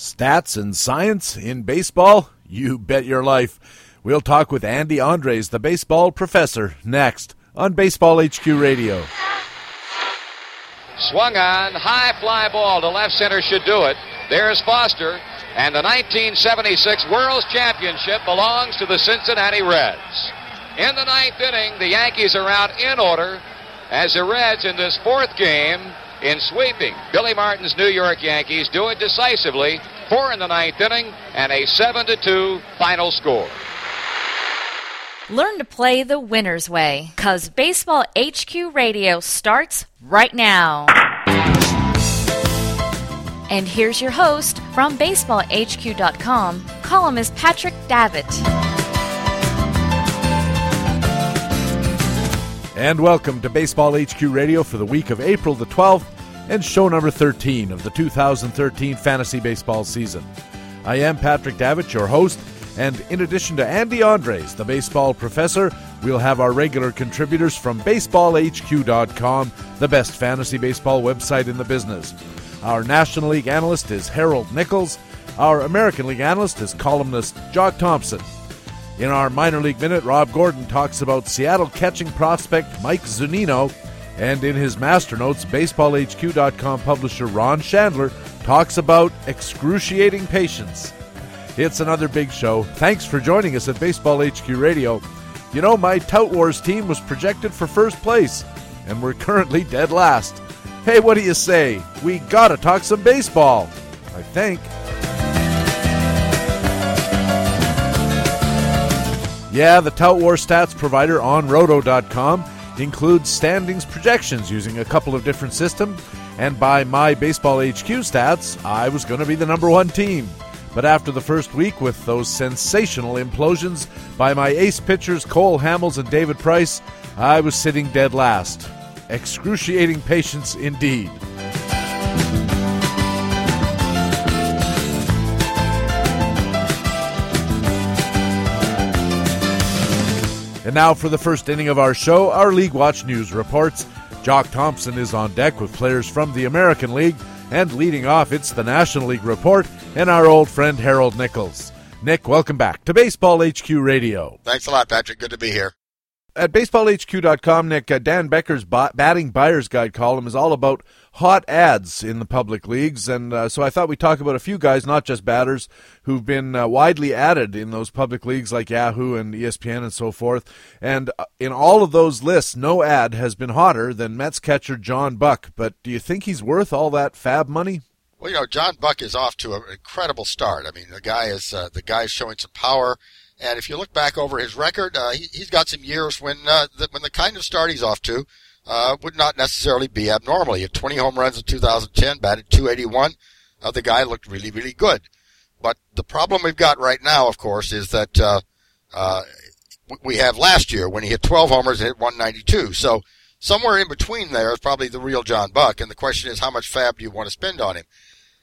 Stats and science in baseball? You bet your life. We'll talk with Andy Andres, the baseball professor, next on Baseball HQ Radio. Swung on, high fly ball to left center should do it. There's Foster, and the 1976 World's Championship belongs to the Cincinnati Reds. In the ninth inning, the Yankees are out in order as the Reds in this fourth game in sweeping. Billy Martin's New York Yankees do it decisively, four in the ninth inning, and a 7 to 2 final score. Learn to play the winner's way, because Baseball HQ Radio starts right now. And here's your host from BaseballHQ.com, columnist Patrick Davitt. And welcome to Baseball HQ Radio for the week of April the 12th and show number 13 of the 2013 fantasy baseball season. I am Patrick Davitt, your host, and in addition to Andy Andres, the baseball professor, we'll have our regular contributors from BaseballHQ.com, the best fantasy baseball website in the business. Our National League analyst is Harold Nichols. Our American League analyst is columnist Jock Thompson. In our minor league minute, Rob Gordon talks about Seattle catching prospect Mike Zunino. And in his master notes, BaseballHQ.com publisher Ron Shandler talks about excruciating patience. It's another big show. Thanks for joining us at Baseball HQ Radio. You know, my Tout Wars team was projected for first place, and we're currently dead last. Hey, what do you say? We gotta talk some baseball. I think. Yeah, the Tout War stats provider on Roto.com includes standings projections using a couple of different systems, and by my Baseball HQ stats, I was going to be the number one team. But after the first week, with those sensational implosions by my ace pitchers Cole Hamels and David Price, I was sitting dead last. Excruciating patience indeed. And now for the first inning of our show, our League Watch News reports. Jock Thompson is on deck with players from the American League, and leading off, it's the National League report and our old friend Harold Nichols. Nick, welcome back to Baseball HQ Radio. Thanks a lot, Patrick. Good to be here. At baseballhq.com, Nick, uh, Dan Becker's batting buyer's guide column is all about hot adds in the public leagues, and uh, so I thought we'd talk about a few guys, not just batters, who've been uh, widely added in those public leagues like Yahoo and ESPN and so forth. And uh, in all of those lists, no add has been hotter than Mets catcher John Buck. But do you think he's worth all that FAAB money? Well, you know, John Buck is off to an incredible start. I mean, the guy is uh, the guy is showing some power. And if you look back over his record, uh, he, has got some years when uh, the, when the kind of start he's off to uh, would not necessarily be abnormal. He had 20 home runs in 2010, batted 281. Uh, the guy looked really, really good. But the problem we've got right now, of course, is that uh, uh, we have last year when he hit 12 homers and hit 192. So somewhere in between there is probably the real John Buck. And the question is, how much FAAB do you want to spend on him?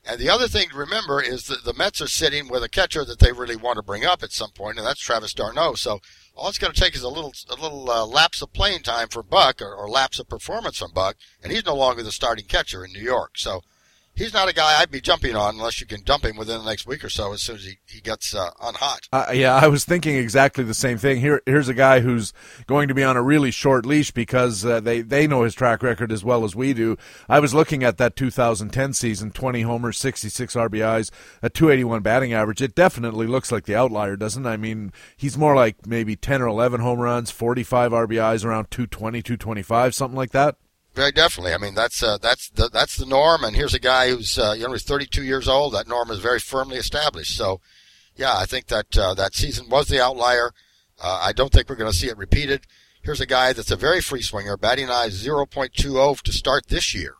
And the other thing to remember is that the Mets are sitting with a catcher that they really want to bring up at some point, and that's Travis d'Arnaud. So all it's going to take is a little a little uh, lapse of playing time for Buck, or, or lapse of performance from Buck, and he's no longer the starting catcher in New York. So he's not a guy I'd be jumping on unless you can dump him within the next week or so as soon as he, he gets uh, unhot. Uh, yeah, I was thinking exactly the same thing. Here, here's a guy who's going to be on a really short leash because uh, they, they know his track record as well as we do. I was looking at that 2010 season 20 homers, 66 RBIs, a 281 batting average. It definitely looks like the outlier, doesn't it? I mean, he's more like maybe 10 or 11 home runs, 45 RBIs, around 220, 225, something like that. Very definitely. I mean, that's uh, that's the that's the norm. And here's a guy who's uh, you know he's 32 years old. That norm is very firmly established. So, yeah, I think that uh, that season was the outlier. Uh, I don't think we're going to see it repeated. Here's a guy that's a very free swinger, batting eye 0.20 to start this year.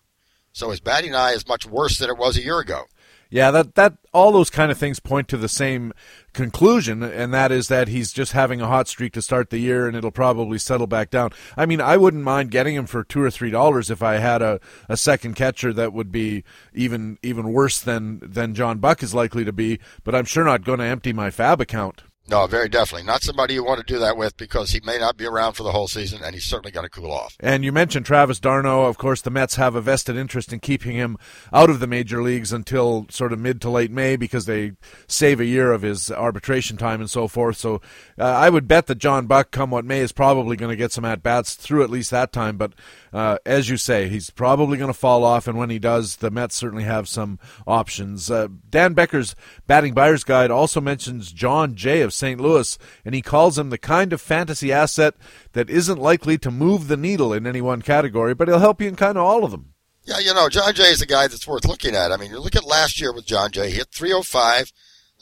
So his batting eye is much worse than it was a year ago. Yeah, that that all those kind of things point to the same conclusion, and that is that he's just having a hot streak to start the year, and it'll probably settle back down. I mean, I wouldn't mind getting him for two or three dollars if I had a, a second catcher that would be even even worse than than John Buck is likely to be. But I'm sure not going to empty my FAAB account. No, very definitely. Not somebody you want to do that with because he may not be around for the whole season, and he's certainly going to cool off. And you mentioned Travis d'Arnaud. Of course, the Mets have a vested interest in keeping him out of the major leagues until sort of mid to late May because they save a year of his arbitration time and so forth. So uh, I would bet that John Buck, come what may, is probably going to get some at bats through at least that time. But uh, as you say, he's probably going to fall off, and when he does, the Mets certainly have some options. Uh, Dan Becker's batting buyer's guide also mentions Jon Jay of St. Louis, and he calls him the kind of fantasy asset that isn't likely to move the needle in any one category, but he'll help you in kind of all of them. Yeah, you know, Jon Jay is a guy that's worth looking at. I mean, you look at last year with Jon Jay, he hit 305,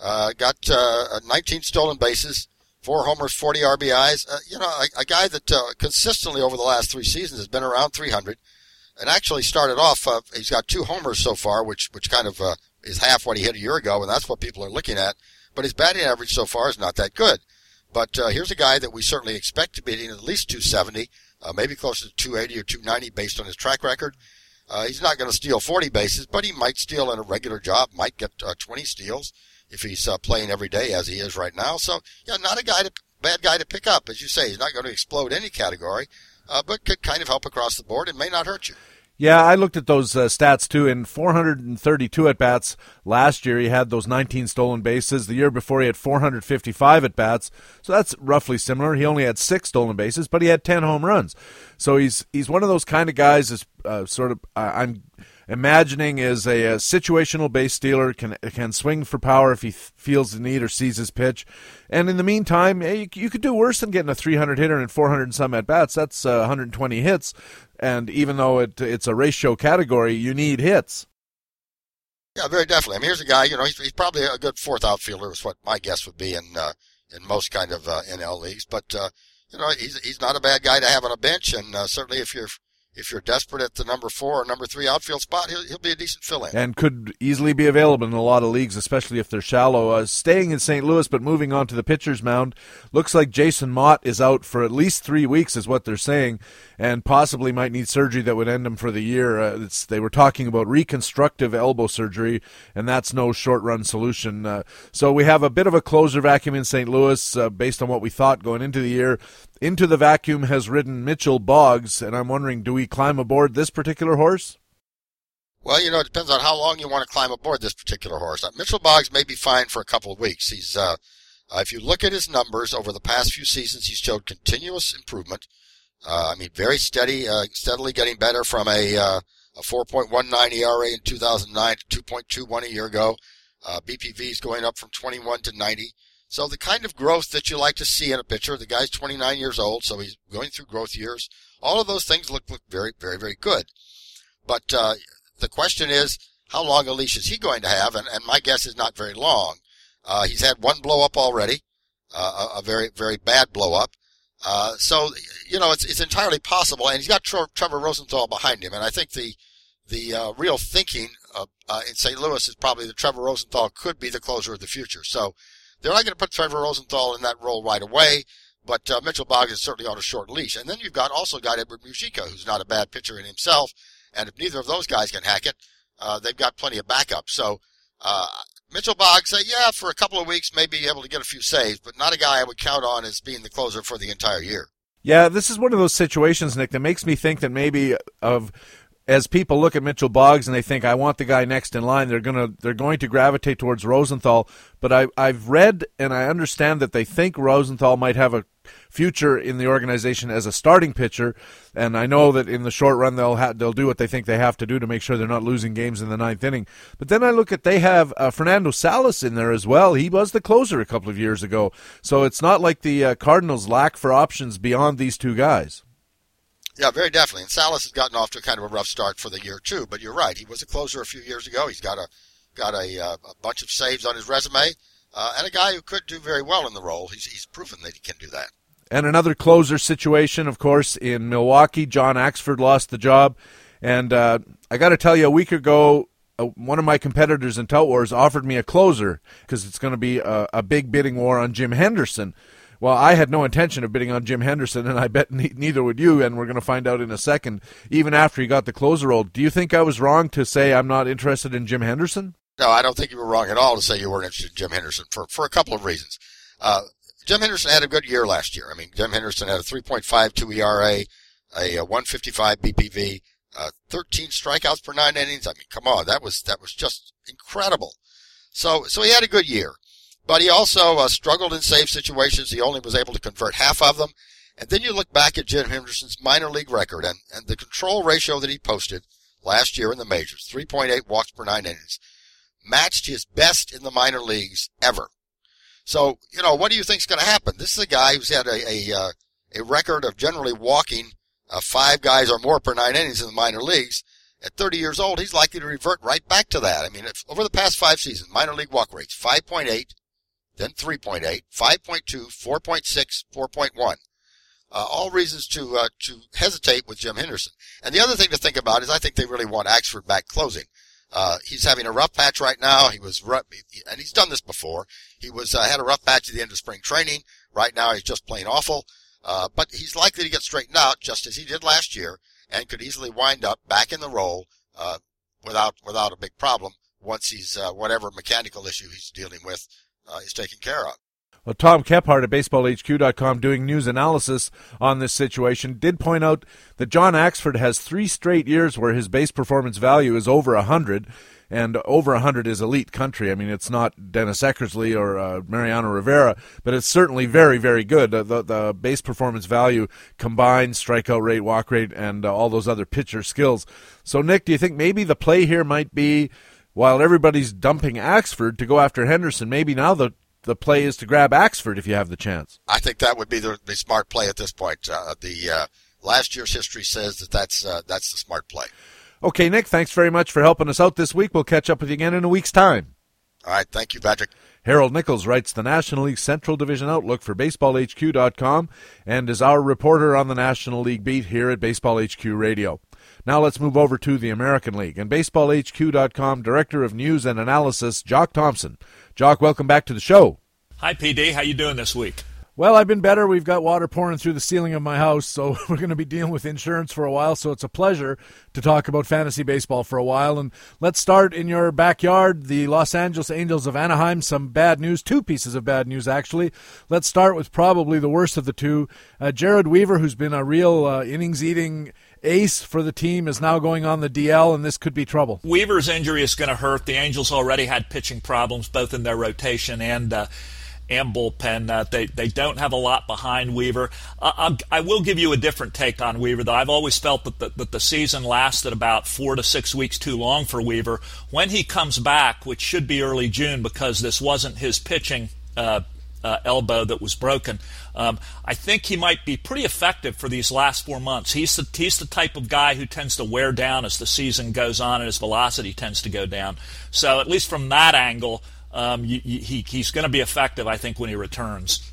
uh, got uh, 19 stolen bases, four homers, 40 RBIs. Uh, you know, a, a guy that uh, consistently over the last three seasons has been around 300, and actually started off. Uh, he's got two homers so far, which which kind of uh, is half what he hit a year ago, and that's what people are looking at. But his batting average so far is not that good. But uh, here's a guy that we certainly expect to be hitting at least 270, uh, maybe closer to 280 or 290 based on his track record. Uh, he's not going to steal 40 bases, but he might steal in a regular job, might get uh, 20 steals if he's uh, playing every day as he is right now. So, yeah, not a guy to, bad guy to pick up. As you say, he's not going to explode any category, uh, but could kind of help across the board and may not hurt you. Yeah, I looked at those uh, stats too. In 432 at bats last year, he had those 19 stolen bases. The year before, he had 455 at bats, so that's roughly similar. He only had six stolen bases, but he had 10 home runs. So he's he's one of those kind of guys. Is uh, sort of uh, I'm imagining is a, a, situational base stealer can can swing for power if he th- feels the need or sees his pitch. And in the meantime, you, you, could do worse than getting a 300 hitter and 400 and some at bats. That's uh, 120 hits. And even though it, it's a ratio category, you need hits. Yeah, very definitely. I mean, here's a guy. You know, he's, he's probably a good fourth outfielder. Is what my guess would be in uh, in most kind of uh, NL leagues. But uh, you know, he's he's not a bad guy to have on a bench, and uh, certainly if you're if you're desperate at the number four or number three outfield spot, he'll, he'll be a decent fill in. And could easily be available in a lot of leagues, especially if they're shallow. Uh, staying in St. Louis, but moving on to the pitcher's mound, looks like Jason Motte is out for at least three weeks, is what they're saying, and possibly might need surgery that would end him for the year. Uh, they were talking about reconstructive elbow surgery, and that's no short run solution. Uh, so we have a bit of a closer vacuum in St. Louis uh, based on what we thought going into the year. Into the vacuum has ridden Mitchell Boggs, and I'm wondering, do we climb aboard this particular horse? Well, you know, it depends on how long you want to climb aboard this particular horse. Uh, Mitchell Boggs may be fine for a couple of weeks. He's, uh, uh, if you look at his numbers over the past few seasons, he's showed continuous improvement. Uh, I mean, very steady, uh, steadily getting better from a, uh, a 4.19 ERA in 2009 to 2.21 a year ago. BPV is going up from 21 to 90. So the kind of growth that you like to see in a pitcher, the guy's 29 years old, so he's going through growth years. All of those things look, look very, very, very good. But uh, the question is, how long a leash is he going to have? And, and my guess is not very long. Uh, he's had one blow up already, uh, a, a, very, very bad blow up. Uh, so, you know, it's, it's entirely possible. And he's got Trevor Rosenthal behind him. And I think the, the uh, real thinking uh, in St. Louis is probably that Trevor Rosenthal could be the closer of the future. So they're not going to put Trevor Rosenthal in that role right away, but uh, Mitchell Boggs is certainly on a short leash. And then you've got also got Edward Mujica, who's not a bad pitcher in himself. And if neither of those guys can hack it, uh, they've got plenty of backup. So uh, Mitchell Boggs, uh, yeah, for a couple of weeks, may be able to get a few saves, but not a guy I would count on as being the closer for the entire year. Yeah, this is one of those situations, Nick, that makes me think that maybe of as people look at Mitchell Boggs and they think I want the guy next in line, they're gonna they're going to gravitate towards Rosenthal. But I I've read and I understand that they think Rosenthal might have a future in the organization as a starting pitcher, and I know that in the short run they'll ha- they'll do what they think they have to do to make sure they're not losing games in the ninth inning. But then I look at they have uh, Fernando Salas in there as well. He was the closer a couple of years ago, so it's not like the uh, Cardinals lack for options beyond these two guys. Yeah, very definitely. And Salas has gotten off to kind of a rough start for the year too. But you're right; he was a closer a few years ago. He's got a got a, uh, a bunch of saves on his resume, uh, and a guy who could do very well in the role. He's he's proven that he can do that. And another closer situation, of course, in Milwaukee. John Axford lost the job, and uh, I got to tell you, a week ago, uh, one of my competitors in Tout Wars offered me a closer because it's going to be a, a, big bidding war on Jim Henderson. Well, I had no intention of bidding on Jim Henderson, and I bet ne- neither would you, and we're going to find out in a second, even after he got the closer role. Do you think I was wrong to say I'm not interested in Jim Henderson? No, I don't think you were wrong at all to say you weren't interested in Jim Henderson for, for a couple of reasons. Uh, Jim Henderson had a good year last year. I mean, Jim Henderson had a 3.52 ERA, a, a 155 BPV, uh, 13 strikeouts per nine innings. I mean, come on, that was that was just incredible. So so he had a good year, but he also uh, struggled in save situations. He only was able to convert half of them. And then you look back at Jim Henderson's minor league record and, and the control ratio that he posted last year in the majors, 3.8 walks per nine innings, matched his best in the minor leagues ever. So, you know, what do you think is going to happen? This is a guy who's had a, a, uh, a record of generally walking uh, five guys or more per nine innings in the minor leagues. At 30 years old, he's likely to revert right back to that. I mean, over the past five seasons, minor league walk rates, 5.8, then 3.8, 5.2, 4.6, 4.1. Uh, all reasons to uh, to hesitate with Jim Henderson. And the other thing to think about is I think they really want Axford back closing. Uh, he's having a rough patch right now. He was rough, and he's done this before. He was uh, had a rough patch at the end of spring training. Right now, he's just plain awful. Uh, but he's likely to get straightened out just as he did last year, and could easily wind up back in the role uh, without without a big problem once he's whatever mechanical issue he's dealing with uh, is taken care of. Well, Tom Kephart at BaseballHQ.com doing news analysis on this situation did point out that John Axford has three straight years where his base performance value is over 100, and over 100 is elite country. I mean, it's not Dennis Eckersley or uh, Mariano Rivera, but it's certainly very, very good. The, the, the base performance value combined strikeout rate, walk rate, and uh, all those other pitcher skills. So, Nick, do you think maybe the play here might be while everybody's dumping Axford to go after Henderson, maybe now the the play is to grab Axford if you have the chance. I think that would be the, the smart play at this point. Uh, the uh, last year's history says that that's uh, that's the smart play. Okay, Nick, thanks very much for helping us out this week. We'll catch up with you again in a week's time. All right, thank you, Patrick. Harold Nichols writes the National League Central Division Outlook for BaseballHQ.com and is our reporter on the National League beat here at Baseball HQ Radio. Now let's move over to the American League and BaseballHQ.com Director of News and Analysis, Jock Thompson. Jock, welcome back to the show. Hi, PD. How you doing this week? Well, I've been better. We've got water pouring through the ceiling of my house, so we're going to be dealing with insurance for a while. So it's a pleasure to talk about fantasy baseball for a while. And let's start in your backyard, the Los Angeles Angels of Anaheim. Some bad news, two pieces of bad news, actually. Let's start with probably the worst of the two. Uh, Jered Weaver, who's been a real uh, innings eating ace for the team is now going on the DL, and this could be trouble. Weaver's injury is going to hurt. The Angels already had pitching problems both in their rotation and. Uh, and bullpen. Uh, they they don't have a lot behind Weaver. Uh, I will give you a different take on Weaver, though. I've always felt that the, that the season lasted about four to six weeks too long for Weaver. When he comes back, which should be early June, because this wasn't his pitching uh, uh, elbow that was broken. Um, I think he might be pretty effective for these last four months. He's the, he's the type of guy who tends to wear down as the season goes on and his velocity tends to go down. So, at least from that angle, um, you, you, he, he's going to be effective, I think, when he returns.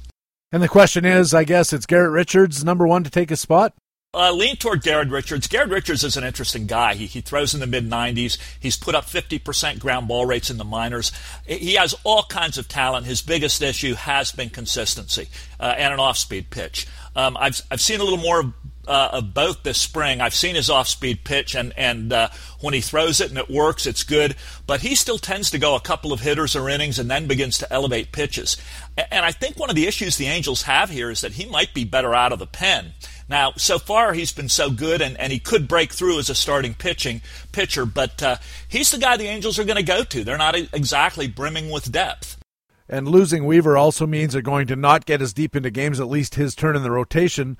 And the question is, I guess it's Garrett Richards, number one, to take his spot? Uh, lean toward Garrett Richards. Garrett Richards is an interesting guy. He, he throws in the mid 90s. He's put up 50% ground ball rates in the minors. He has all kinds of talent. His biggest issue has been consistency uh, and an off speed pitch. Um, I've, I've seen a little more of, uh, of both this spring. I've seen his off speed pitch, and, and uh, when he throws it and it works, it's good. But he still tends to go a couple of hitters or innings and then begins to elevate pitches. And I think one of the issues the Angels have here is that he might be better out of the pen. Now, so far he's been so good, and, and he could break through as a starting pitching pitcher, but uh, he's the guy the Angels are going to go to. They're not exactly brimming with depth. And losing Weaver also means they're going to not get as deep into games, at least his turn in the rotation.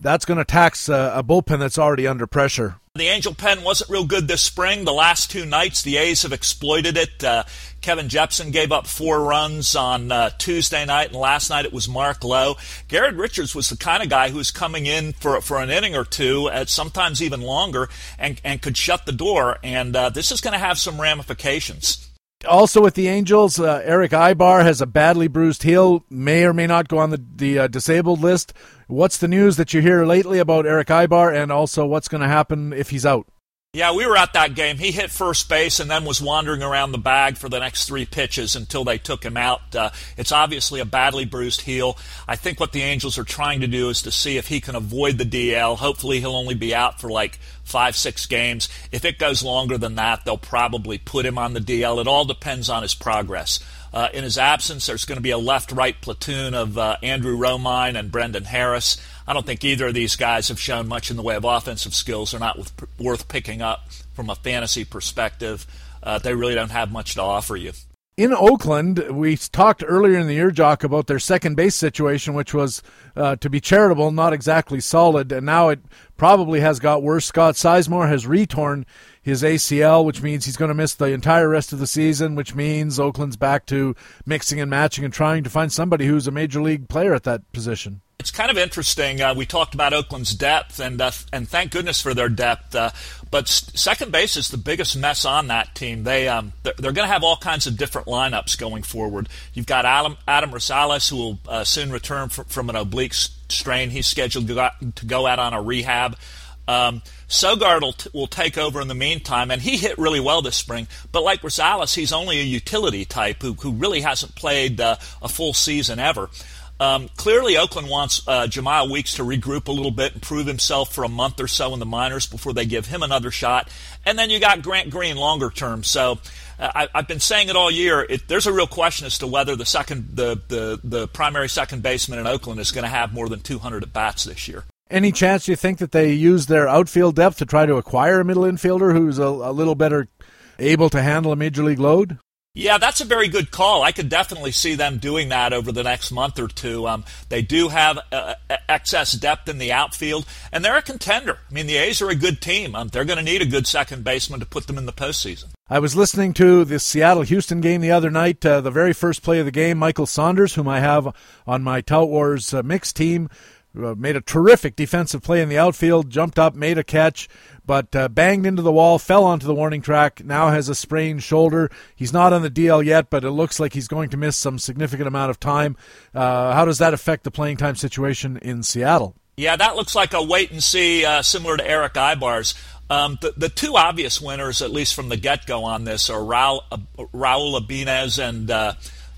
That's going to tax uh, a bullpen that's already under pressure. The Angel pen wasn't real good this spring. The last two nights, the A's have exploited it. Uh, Kevin Jepsen gave up four runs on uh, Tuesday night, and last night it was Mark Lowe. Garrett Richards was the kind of guy who was coming in for for an inning or two, at sometimes even longer, and and could shut the door. And uh, this is going to have some ramifications. Also with the Angels, uh, Erick Aybar has a badly bruised heel, may or may not go on the, the uh, disabled list. What's the news that you hear lately about Erick Aybar, and also what's going to happen if he's out? Yeah, we were at that game. He hit first base and then was wandering around the bag for the next three pitches until they took him out. Uh, it's obviously a badly bruised heel. I think what the Angels are trying to do is to see if he can avoid the DL. Hopefully, he'll only be out for like five, six games. If it goes longer than that, they'll probably put him on the DL. It all depends on his progress. Uh, in his absence, there's going to be a left right platoon of uh, Andrew Romine and Brendan Harris. I don't think either of these guys have shown much in the way of offensive skills. They're not with, worth picking up from a fantasy perspective. Uh, they really don't have much to offer you. In Oakland, we talked earlier in the year, Jock, about their second base situation, which was, uh, to be charitable, not exactly solid, and now it probably has got worse. Scott Sizemore has retorn his ACL, which means he's going to miss the entire rest of the season, which means Oakland's back to mixing and matching and trying to find somebody who's a major league player at that position. It's kind of interesting. Uh, we talked about Oakland's depth, and uh, and thank goodness for their depth. Uh, but second base is the biggest mess on that team. They um, they're, they're going to have all kinds of different lineups going forward. You've got Adam, Adam Rosales, who will uh, soon return from, from an oblique strain. He's scheduled to go out, to go out on a rehab. Um, Sogard will, will take over in the meantime, and he hit really well this spring. But like Rosales, he's only a utility type who, who really hasn't played uh, a full season ever. Um, clearly, Oakland wants uh, Jemile Weeks to regroup a little bit and prove himself for a month or so in the minors before they give him another shot. And then you got Grant Green longer term. So uh, I, have been saying it all year. It, there's a real question as to whether the second, the the, the primary second baseman in Oakland is going to have more than 200 at bats this year. Any chance you think that they use their outfield depth to try to acquire a middle infielder who's a, a little better able to handle a major league load? Yeah, that's a very good call. I could definitely see them doing that over the next month or two. Um, they do have uh, uh, excess depth in the outfield, and they're a contender. I mean, the A's are a good team. Um, they're going to need a good second baseman to put them in the postseason. I was listening to the Seattle Houston game the other night, uh, the very first play of the game. Michael Saunders, whom I have on my Tout Wars uh, mixed team, made a terrific defensive play in the outfield, jumped up, made a catch, but uh, banged into the wall, fell onto the warning track, now has a sprained shoulder. He's not on the DL yet, but it looks like he's going to miss some significant amount of time. Uh, how does that affect the playing time situation in Seattle? Yeah, that looks like a wait and see, uh, similar to Erick Aybar's. Um, the, the two obvious winners, at least from the get go on this, are Raul, uh, Raul Ibanez and uh,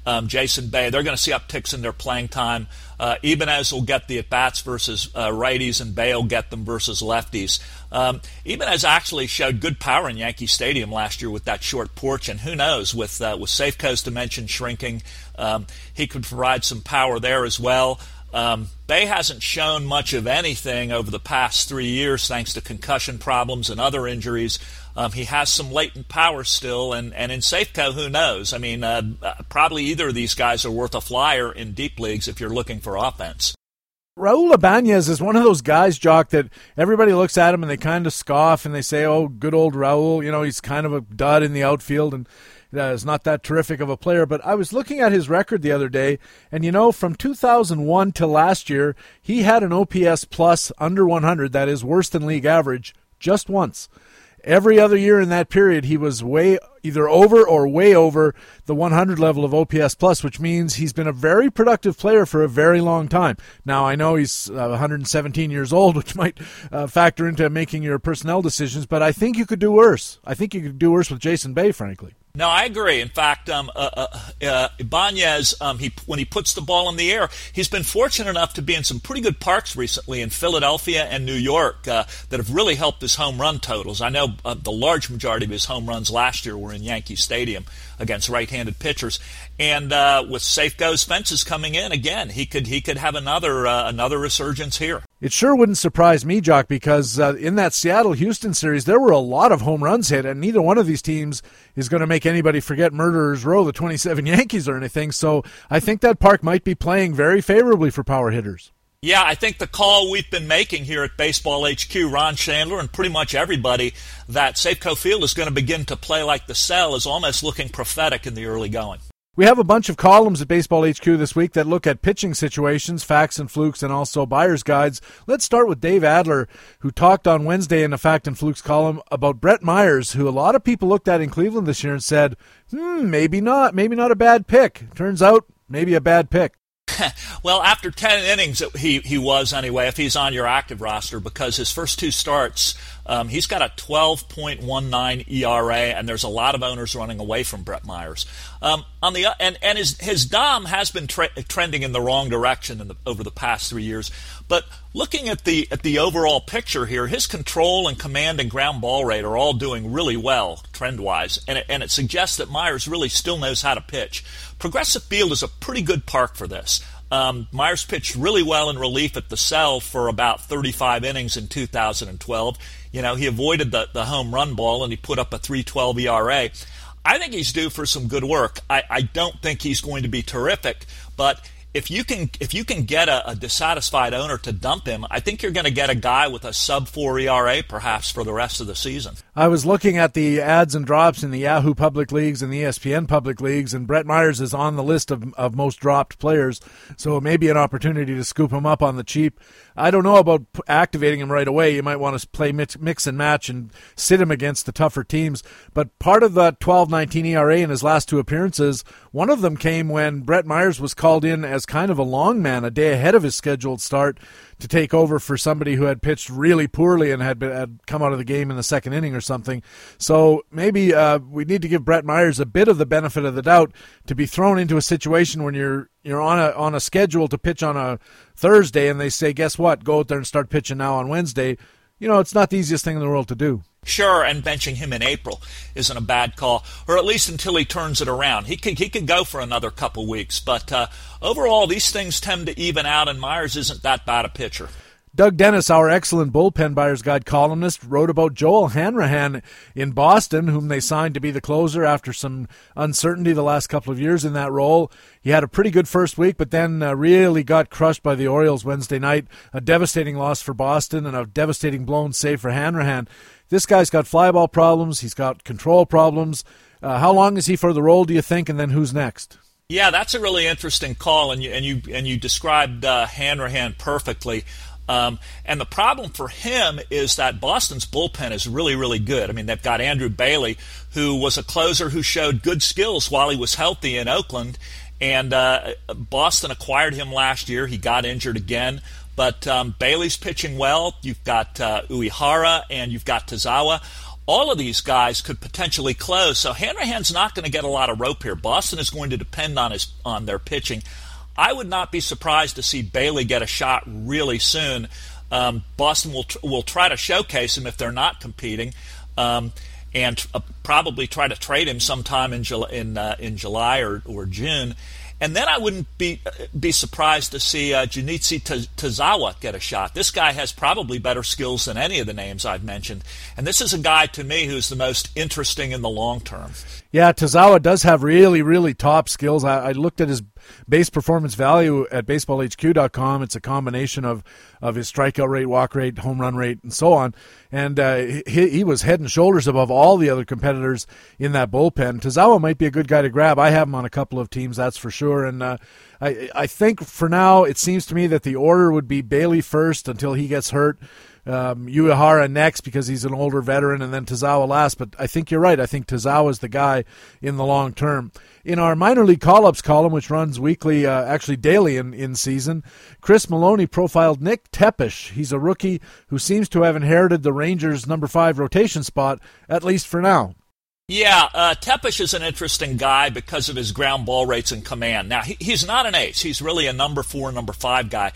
um, Jason Bay. They're going to see upticks in their playing time. Uh, Ibanez will get the at bats versus uh, righties, and will get them versus lefties. Um, Ibanez actually showed good power in Yankee Stadium last year with that short porch, and who knows, with uh, with Safeco's dimension shrinking, um, he could provide some power there as well. Um, Bay hasn't shown much of anything over the past three years, thanks to concussion problems and other injuries. Um, he has some latent power still, and, and in Safeco, who knows? I mean, uh, probably either of these guys are worth a flyer in deep leagues if you're looking for offense. Raul Ibanez is one of those guys, Jock, that everybody looks at him and they kind of scoff and they say, "Oh, good old Raul." You know, he's kind of a dud in the outfield and uh, is not that terrific of a player. But I was looking at his record the other day, and you know, from 2001 to last year, he had an OPS plus under 100, that is worse than league average, just once. Every other year in that period, he was way either over or way over the 100 level of OPS plus, which means he's been a very productive player for a very long time. Now I know he's uh, 117 years old, which might uh, factor into making your personnel decisions, but I think you could do worse. I think you could do worse with Jason Bay, frankly. No, I agree. In fact, um, uh, uh, uh, Ibanez, um, he, when he puts the ball in the air, he's been fortunate enough to be in some pretty good parks recently in Philadelphia and New York uh, that have really helped his home run totals. I know uh, the large majority of his home runs last year were in Yankee Stadium against right-handed pitchers, and uh, with Safeco's fences coming in again, he could he could have another another resurgence here. It sure wouldn't surprise me, Jock, because in that Seattle Houston series, there were a lot of home runs hit, and neither one of these teams is going to make anybody forget Murderers Row, the 27 Yankees, or anything. So I think that park might be playing very favorably for power hitters. Yeah, I think the call we've been making here at Baseball HQ, Ron Shandler, and pretty much everybody, that Safeco Field is going to begin to play like the cell is almost looking prophetic in the early going. We have a bunch of columns at Baseball HQ this week that look at pitching situations, facts and flukes, and also buyer's guides. Let's start with Dave Adler, who talked on Wednesday in the Fact and Flukes column about Brett Myers, who a lot of people looked at in Cleveland this year and said, hmm, maybe not, maybe not a bad pick. Turns out, maybe a bad pick. well, after 10 innings, he, he was anyway, if he's on your active roster, because his first two starts Um, he's got a 12.19 ERA, and there's a lot of owners running away from Brett Myers. Um, on the and and his his dom has been tra- trending in the wrong direction the, over the past three years. But looking at the at the overall picture here, his control and command and ground ball rate are all doing really well trend wise, and it, and it suggests that Myers really still knows how to pitch. Progressive Field is a pretty good park for this. Um, Myers pitched really well in relief at the cell for about 35 innings in 2012. You know, he avoided the, the home run ball and he put up a 312 ERA. I think he's due for some good work. I, I don't think he's going to be terrific, but if you can if you can get a, a, dissatisfied owner to dump him, I think you're going to get a guy with a sub four ERA perhaps for the rest of the season. I was looking at the adds and drops in the Yahoo public leagues and the ESPN public leagues, and Brett Myers is on the list of, of most dropped players, so it may be an opportunity to scoop him up on the cheap. I don't know about activating him right away. You might want to play mix, mix and match and sit him against the tougher teams. But part of that 12-19 ERA in his last two appearances, one of them came when Brett Myers was called in as kind of a long man a day ahead of his scheduled start to take over for somebody who had pitched really poorly and had, been, had come out of the game in the second inning or something. So maybe uh, we need to give Brett Myers a bit of the benefit of the doubt to be thrown into a situation when you're you're on a on a schedule to pitch on a Thursday and they say, guess what, go out there and start pitching now on Wednesday. You know, it's not the easiest thing in the world to do. Sure, and benching him in April isn't a bad call, or at least until he turns it around. He could he could go for another couple weeks, but uh, overall, these things tend to even out, and Myers isn't that bad a pitcher. Doug Dennis, our excellent bullpen buyer's guide columnist, wrote about Joel Hanrahan in Boston, whom they signed to be the closer after some uncertainty the last couple of years in that role. He had a pretty good first week, but then uh, really got crushed by the Orioles Wednesday night. A devastating loss for Boston and a devastating blown save for Hanrahan. This guy's got flyball problems. He's got control problems. Uh, how long is he for the role, do you think? And then who's next? Yeah, that's a really interesting call, and you and you and you described uh, Hanrahan perfectly. Um, and the problem for him is that Boston's bullpen is really, really good. I mean, they've got Andrew Bailey, who was a closer who showed good skills while he was healthy in Oakland. And uh, Boston acquired him last year. He got injured again. But um, Bailey's pitching well. You've got uh, Uehara and you've got Tazawa. All of these guys could potentially close. So Hanrahan's not going to get a lot of rope here. Boston is going to depend on his on their pitching. I would not be surprised to see Bailey get a shot really soon. Um, Boston will will try to showcase him if they're not competing, um, and uh, probably try to trade him sometime in July, in, uh, in July or, or June. And then I wouldn't be be surprised to see uh, Junichi Tazawa get a shot. This guy has probably better skills than any of the names I've mentioned, and this is a guy to me who's the most interesting in the long term. Yeah, Tazawa does have really, really top skills. I, I, looked at his base performance value at baseballhq.com. It's a combination of, of his strikeout rate, walk rate, home run rate, and so on. And uh, he, he was head and shoulders above all the other competitors in that bullpen. Tazawa might be a good guy to grab. I have him on a couple of teams, that's for sure. And uh, I, I think for now, it seems to me that the order would be Bailey first until he gets hurt um, Uehara next because he's an older veteran, and then Tazawa last. But I think you're right. I think Tazawa is the guy in the long term. In our minor league call ups column, which runs weekly, uh, actually daily in, in season, Chris Mallonee profiled Nick Tepesch. He's a rookie who seems to have inherited the Rangers' number five rotation spot, at least for now. Yeah, uh, Tepesch is an interesting guy because of his ground ball rates and command. Now, he, he's not an ace. He's really a number four, number five guy.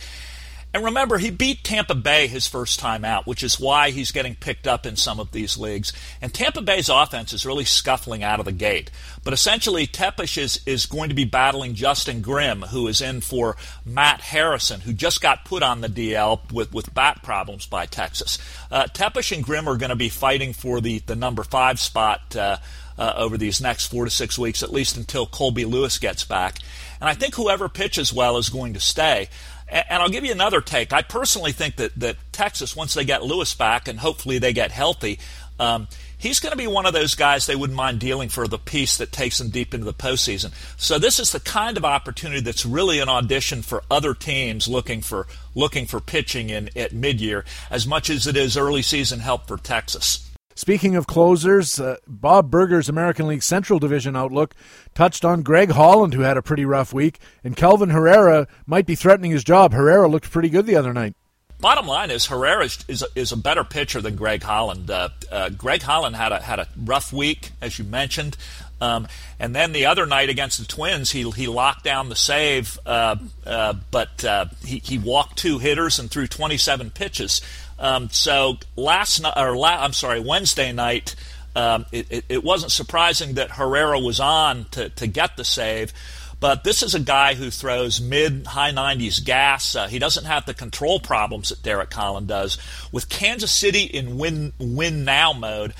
And remember, he beat Tampa Bay his first time out, which is why he's getting picked up in some of these leagues. And Tampa Bay's offense is really scuffling out of the gate. But essentially, Tepesch is, is going to be battling Justin Grimm, who is in for Matt Harrison, who just got put on the DL with, with bat problems by Texas. Uh, Tepesch and Grimm are going to be fighting for the, the number five spot. Uh, uh, over these next four to six weeks, at least until Colby Lewis gets back. And I think whoever pitches well is going to stay. And I'll give you another take. I personally think that, that Texas, once they get Lewis back and hopefully they get healthy, um, he's going to be one of those guys they wouldn't mind dealing for the piece that takes them deep into the postseason. So this is the kind of opportunity that's really an audition for other teams looking for looking for pitching in at midyear, as much as it is early season help for Texas. Speaking of closers, uh, Bob Berger's American League Central Division outlook touched on Greg Holland, who had a pretty rough week, and Kelvin Herrera might be threatening his job. Herrera looked pretty good the other night. bottom line is Herrera is, is, a, better pitcher than Greg Holland. Uh, uh, Greg Holland had a had a rough week, as you mentioned. Um, and then the other night against the Twins, he he locked down the save, uh, uh, but uh, he he walked two hitters and threw 27 pitches. Um, so last night, or la- I'm sorry, Wednesday night, um, it, it, it, wasn't surprising that Herrera was on to, to get the save. But this is a guy who throws mid high 90s gas. Uh, he doesn't have the control problems that Derek Holland does. With Kansas City in win win now mode,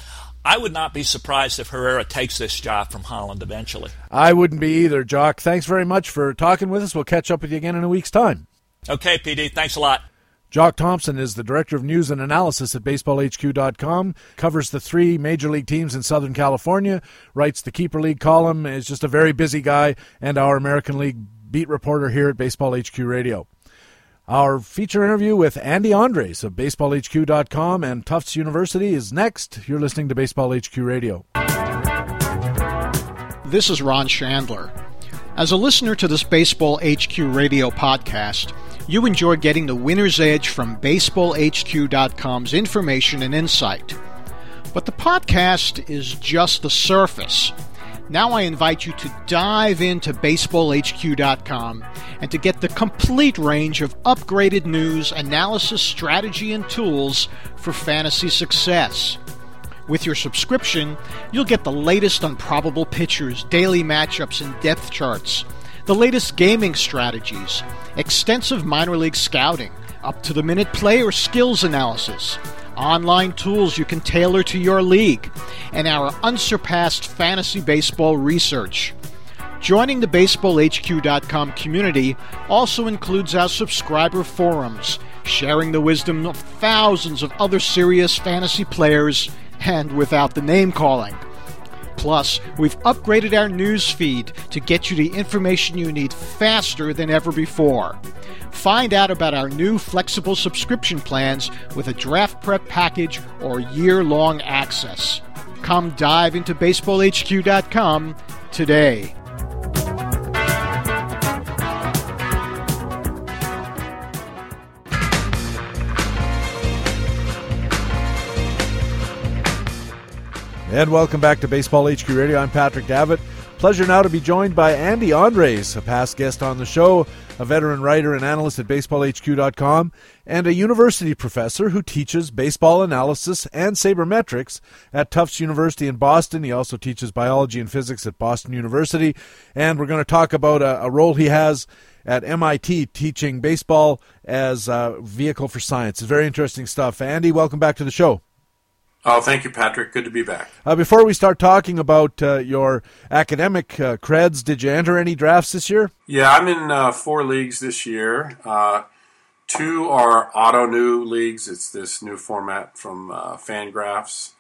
I would not be surprised if Herrera takes this job from Holland eventually. I wouldn't be either, Jock. Thanks very much for talking with us. We'll catch up with you again in a week's time. Okay, PD. Thanks a lot. Jock Thompson is the director of news and analysis at baseballhq.com, covers the three major league teams in Southern California, writes the Keeper League column, is just a very busy guy, and our American League beat reporter here at Baseball HQ Radio. Our feature interview with Andy Andres of baseballhq.com and Tufts University is next. You're listening to Baseball HQ Radio. This is Ron Shandler. As a listener to this Baseball HQ Radio podcast, you enjoy getting the winner's edge from BaseballHQ.com's information and insight. But the podcast is just the surface. Now I invite you to dive into BaseballHQ.com and to get the complete range of upgraded news, analysis, strategy, and tools for fantasy success. With your subscription, you'll get the latest on probable pitchers, daily matchups, and depth charts the latest gaming strategies, extensive minor league scouting, up to the minute player skills analysis, online tools you can tailor to your league, and our unsurpassed fantasy baseball research. Joining the BaseballHQ.com community also includes our subscriber forums, sharing the wisdom of thousands of other serious fantasy players and without the name calling. Plus, we've upgraded our news feed to get you the information you need faster than ever before. Find out about our new flexible subscription plans with a draft prep package or year long access. Come dive into baseballhq.com today. And welcome back to Baseball HQ Radio. I'm Patrick Davitt. Pleasure now to be joined by Andy Andres, a past guest on the show, a veteran writer and analyst at baseballhq.com, and a university professor who teaches baseball analysis and sabermetrics at Tufts University in Boston. He also teaches biology and physics at Boston University. And we're going to talk about a, a role he has at MIT teaching baseball as a vehicle for science. It's very interesting stuff. Andy, welcome back to the show. Oh, thank you, Patrick. Good to be back. Uh, before we start talking about uh, your academic uh, creds, did you enter any drafts this year? Yeah, I'm in uh, four leagues this year. Uh, two are Ottoneu leagues. It's this new format from uh, Fangraphs.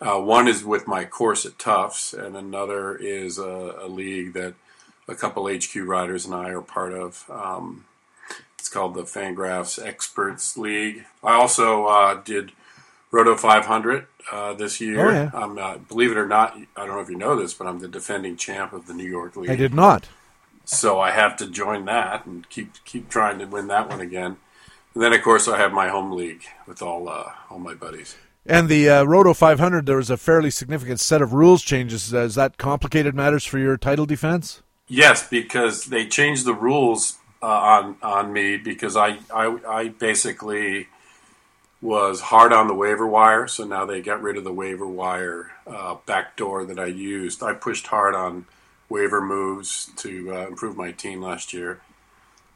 one is with my course at Tufts, and another is a, a, league that a couple HQ riders and I are part of. Um, it's called the Fangraphs Experts League. I also did Roto 500 uh, this year. Oh, yeah. I'm, uh, believe it or not, I don't know if you know this, but I'm the defending champ of the New York League. I did not. So I have to join that and keep keep trying to win that one again. And then, of course, I have my home league with all uh, all my buddies. And the uh, Roto 500, there was a fairly significant set of rules changes. Has that complicated matters for your title defense? Yes, because they changed the rules uh, on on me because I I, I basically was hard on the waiver wire, so now they got rid of the waiver wire uh, backdoor that I used. I pushed hard on waiver moves to uh, improve my team last year,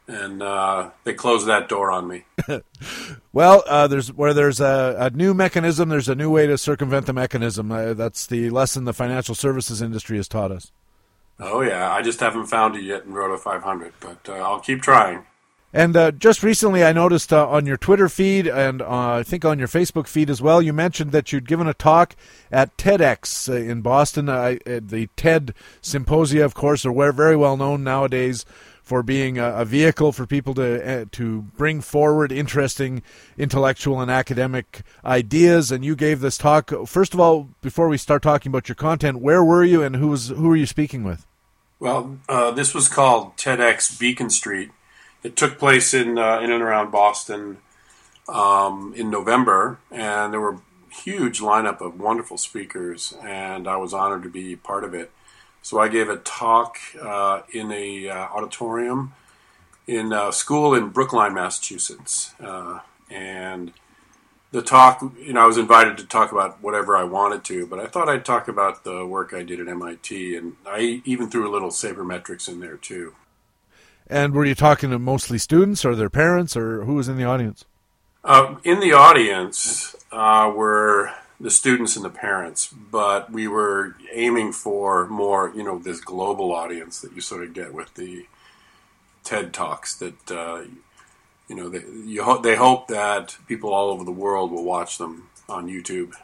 and uh, they closed that door on me. well, uh, there's where there's a, a, new mechanism, there's a new way to circumvent the mechanism. Uh, that's the lesson the financial services industry has taught us. Oh yeah, I just haven't found it yet in Roto 500, but uh, I'll keep trying. And uh, just recently, I noticed uh, on your Twitter feed and uh, I think on your Facebook feed as well, you mentioned that you'd given a talk at TEDx uh, in Boston. Uh, the TED Symposia, of course, are very well known nowadays for being a, vehicle for people to uh, to bring forward interesting intellectual and academic ideas. And you gave this talk. First of all, before we start talking about your content, where were you and who was who were you speaking with? Well, this was called TEDx Beacon Street it took place in uh, in and around Boston um, in November, and there were huge lineup of wonderful speakers, and I was honored to be part of it. So I gave a talk uh, in a uh, auditorium in a school in Brookline, Massachusetts, uh, and the talk. You know, I was invited to talk about whatever I wanted to, but I thought I'd talk about the work I did at MIT, and I even threw a little sabermetrics in there too. And were you talking to mostly students, or their parents, or who was in the audience? Uh, in the audience uh, were the students and the parents, but we were aiming for more, you know, this global audience that you sort of get with the TED talks. That uh, you know, they, you ho- they hope that people all over the world will watch them on YouTube.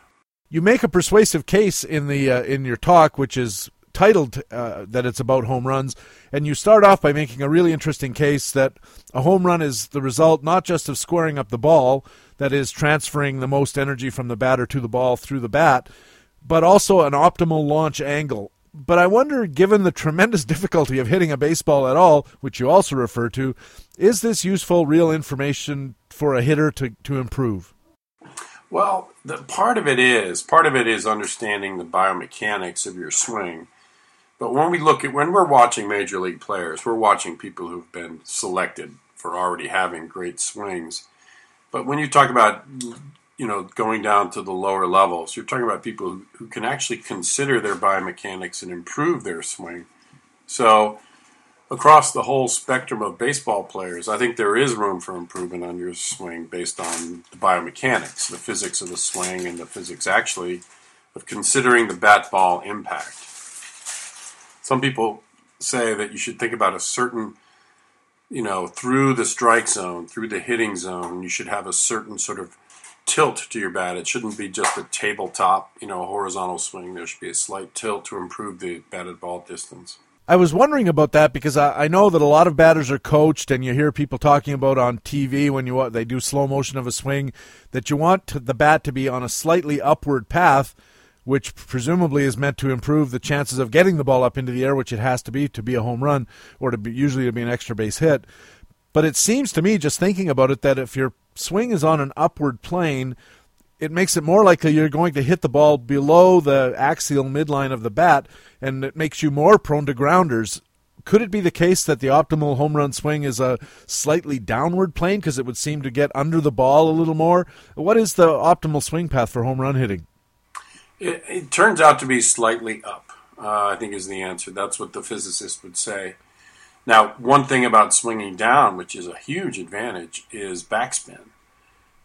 You make a persuasive case in the uh, in your talk, which is titled uh, that it's about home runs, and you start off by making a really interesting case that a home run is the result not just of squaring up the ball, that is transferring the most energy from the batter to the ball through the bat, but also an optimal launch angle. But I wonder, given the tremendous difficulty of hitting a baseball at all, which you also refer to, is this useful, real information for a hitter to, to improve? Well, the, part of it is part of it is understanding the biomechanics of your swing but when we look at when we're watching major league players, we're watching people who've been selected for already having great swings. But when you talk about you know going down to the lower levels, you're talking about people who, who can actually consider their biomechanics and improve their swing. So across the whole spectrum of baseball players, I think there is room for improvement on your swing based on the biomechanics, the physics of the swing, and the physics actually of considering the bat ball impact some people say that you should think about a certain you know through the strike zone through the hitting zone you should have a certain sort of tilt to your bat. It shouldn't be just a tabletop you know horizontal swing. There should be a slight tilt to improve the batted ball distance. I was wondering about that because I, I know that a lot of batters are coached, and you hear people talking about on TV when you they do slow motion of a swing that you want the bat to be on a slightly upward path which presumably is meant to improve the chances of getting the ball up into the air, which it has to be to be a home run or to be usually to be an extra base hit. But it seems to me, just thinking about it, that if your swing is on an upward plane, it makes it more likely you're going to hit the ball below the axial midline of the bat, and it makes you more prone to grounders. Could it be the case that the optimal home run swing is a slightly downward plane because it would seem to get under the ball a little more? What is the optimal swing path for home run hitting? It, it turns out to be slightly up, uh, I think is the answer. That's what the physicist would say. Now, one thing about swinging down, which is a huge advantage, is backspin.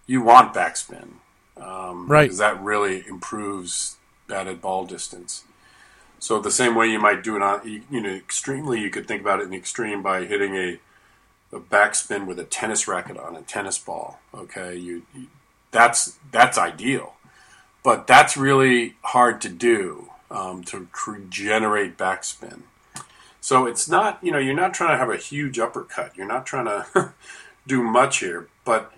You want backspin. Um, right. Because that really improves batted ball distance. So the same way you might do it on, you, you know, extremely, you could think about it in the extreme by hitting a, a backspin with a tennis racket on a tennis ball. Okay, you, you that's that's ideal but that's really hard to do um, to generate backspin. So it's not, you know, you're not trying to have a huge uppercut. You're not trying to do much here, but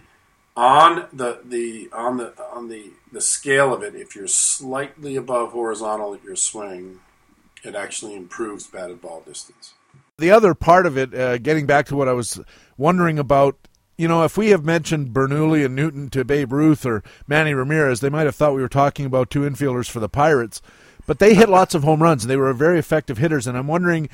on the the on the on the the scale of it, if you're slightly above horizontal at your swing, it actually improves batted ball distance. The other part of it, uh, getting back to what I was wondering about you know, if we have mentioned Bernoulli and Newton to Babe Ruth or Manny Ramirez, they might have thought we were talking about two infielders for the Pirates. But they hit lots of home runs, and they were very effective hitters. And I'm wondering,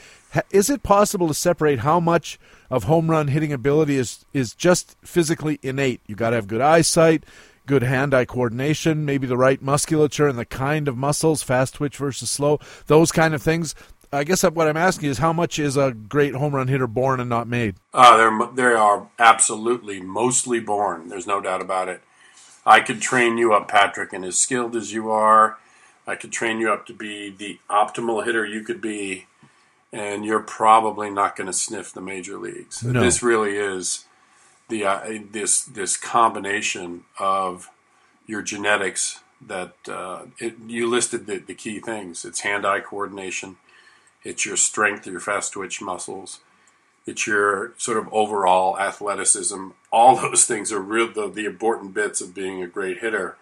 is it possible to separate how much of home run hitting ability is is just physically innate? You got to have good eyesight, good hand-eye coordination, maybe the right musculature and the kind of muscles, fast twitch versus slow, those kind of things. I guess what I'm asking is how much is a great home run hitter born and not made? Uh, they're, they are absolutely mostly born. There's no doubt about it. I could train you up, Patrick, and as skilled as you are, I could train you up to be the optimal hitter you could be, and you're probably not going to sniff the major leagues. No. This really is the uh, this this combination of your genetics that uh, it, you listed the, the key things. It's hand-eye coordination it's your strength, your fast twitch muscles. It's your sort of overall athleticism. All those things are real the, the important bits of being a great hitter.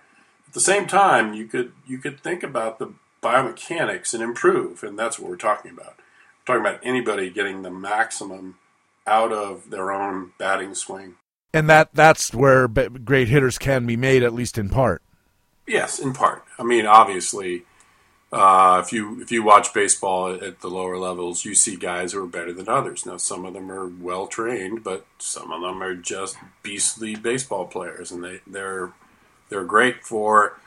At the same time, you could you could think about the biomechanics and improve, and that's what we're talking about. We're talking about anybody getting the maximum out of their own batting swing. And that that's where great hitters can be made, at least in part. Yes, in part. I mean, obviously, uh, if you if you watch baseball at the lower levels, you see guys who are better than others. Now, some of them are well trained, but some of them are just beastly baseball players, and they they're they're great for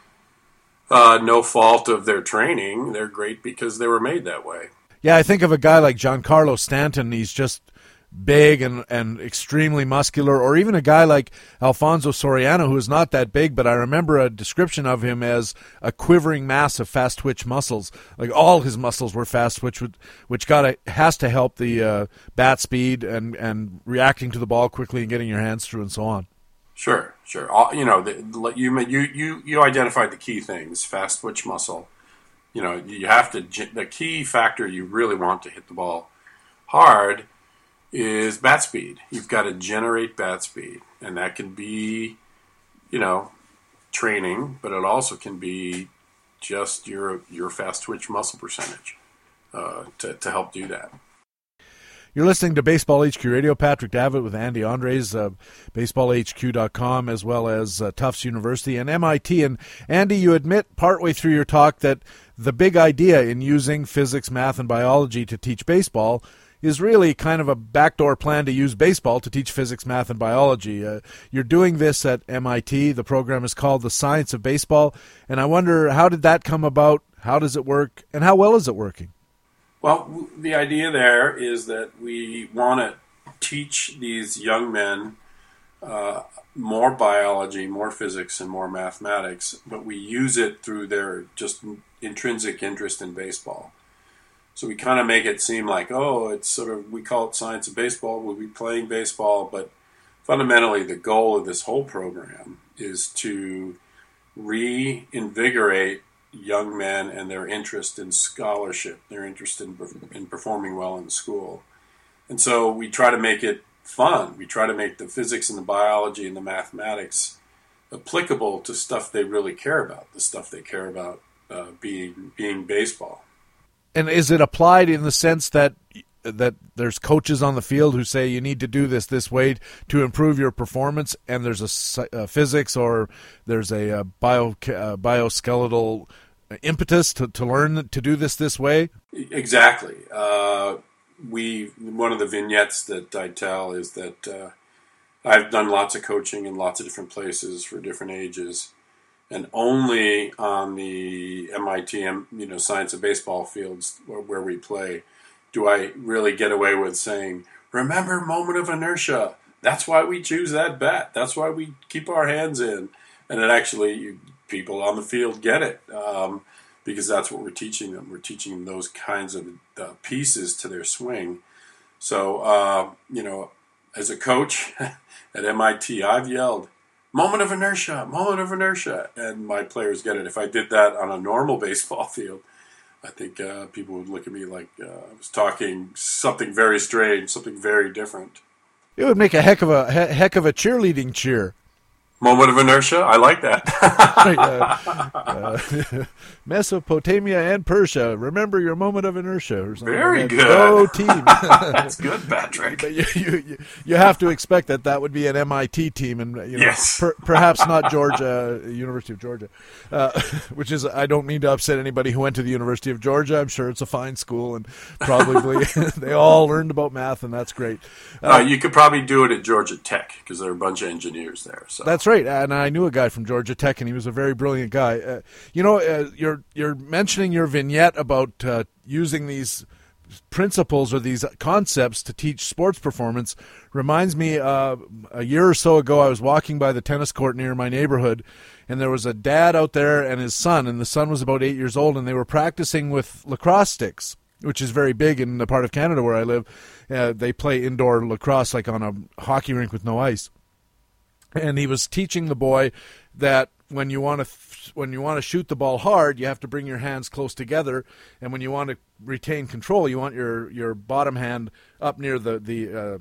uh, no fault of their training. They're great because they were made that way. Yeah, I think of a guy like Giancarlo Stanton. He's just big and, and extremely muscular, or even a guy like Alfonso Soriano, who is not that big, but I remember a description of him as a quivering mass of fast twitch muscles. Like all his muscles were fast twitch, which got has to help the uh, bat speed and, and reacting to the ball quickly and getting your hands through and so on. Sure, sure. All, you know, the, you you you you identified the key things: fast twitch muscle. You know, you have to. The key factor you really want to hit the ball hard is bat speed. You've got to generate bat speed, and that can be, you know, training, but it also can be just your your fast twitch muscle percentage uh, to to help do that. You're listening to Baseball HQ Radio. Patrick Davitt with Andy Andres, uh, baseballhq.com, as well as uh, Tufts University and MIT. And Andy, you admit partway through your talk that the big idea in using physics, math, and biology to teach baseball is really kind of a backdoor plan to use baseball to teach physics, math, and biology. Uh, you're doing this at MIT. The program is called The Science of Baseball. And I wonder, how did that come about? How does it work? And how well is it working? Well, the idea there is that we want to teach these young men uh, more biology, more physics, and more mathematics, but we use it through their just intrinsic interest in baseball. So we kind of make it seem like, oh, it's sort of, we call it science of baseball, we'll be playing baseball, but fundamentally the goal of this whole program is to reinvigorate young men and their interest in scholarship, their interest in, in performing well in school. And so we try to make it fun. We try to make the physics and the biology and the mathematics applicable to stuff they really care about, the stuff they care about uh, being being baseball. And is it applied in the sense that that there's coaches on the field who say you need to do this this way to improve your performance, and there's a, a physics or there's a, a bio a bioskeletal impetus to, to learn to do this this way? Exactly. Uh, we one of the vignettes that I tell is that uh, I've done lots of coaching in lots of different places for different ages, and only on the MIT, you know, science of baseball fields where we play, do I really get away with saying, "Remember, moment of inertia." That's why we choose that bat. That's why we keep our hands in, and it actually people on the field get it um, because that's what we're teaching them. We're teaching them those kinds of uh, pieces to their swing. So uh, you know, as a coach at MIT, I've yelled moment of inertia, moment of inertia, and my players get it. If I did that on a normal baseball field, I think uh, people would look at me like uh, I was talking something very strange, something very different. It would make a heck of a heck of a cheerleading cheer. Moment of inertia. I like that. uh, uh, Mesopotamia and Persia. Remember your moment of inertia. Or something Very good. Go team. That's good, Patrick. But you, you, you, have to expect that that would be an MIT team, and you know, yes. per, perhaps not Georgia, University of Georgia, uh, which is I don't mean to upset anybody who went to the University of Georgia. I'm sure it's a fine school, and probably they all learned about math, and that's great. Uh, you could probably do it at Georgia Tech because there are a bunch of engineers there. So that's right, and I knew a guy from Georgia Tech, and he was a very brilliant guy. Uh, you know, uh, you're you're mentioning your vignette about uh, using these principles or these concepts to teach sports performance reminds me uh, a year or so ago I was walking by the tennis court near my neighborhood and there was a dad out there and his son and the son was about eight years old and they were practicing with lacrosse sticks which is very big in the part of Canada where I live. Uh, they play indoor lacrosse like on a hockey rink with no ice and he was teaching the boy that when you want to th- when you want to shoot the ball hard, you have to bring your hands close together, and when you want to retain control, you want your your bottom hand up near the the uh,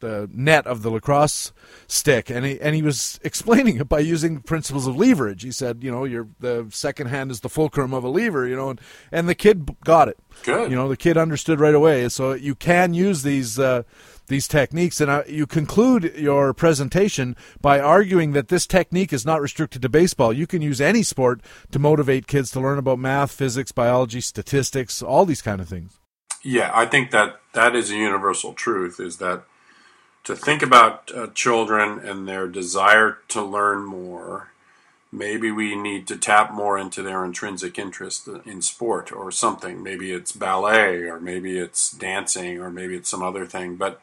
the net of the lacrosse stick, and he and he was explaining it by using principles of leverage. He said, you know, your the second hand is the fulcrum of a lever, you know, and, and the kid got it. Good. You know, the kid understood right away. So you can use these. Uh, these techniques, and uh, you conclude your presentation by arguing that this technique is not restricted to baseball. You can use any sport to motivate kids to learn about math, physics, biology, statistics, all these kind of things. Yeah, I think that that is a universal truth. Is that to think about uh, children and their desire to learn more, maybe we need to tap more into their intrinsic interest in sport or something. Maybe it's ballet, or maybe it's dancing, or maybe it's some other thing. But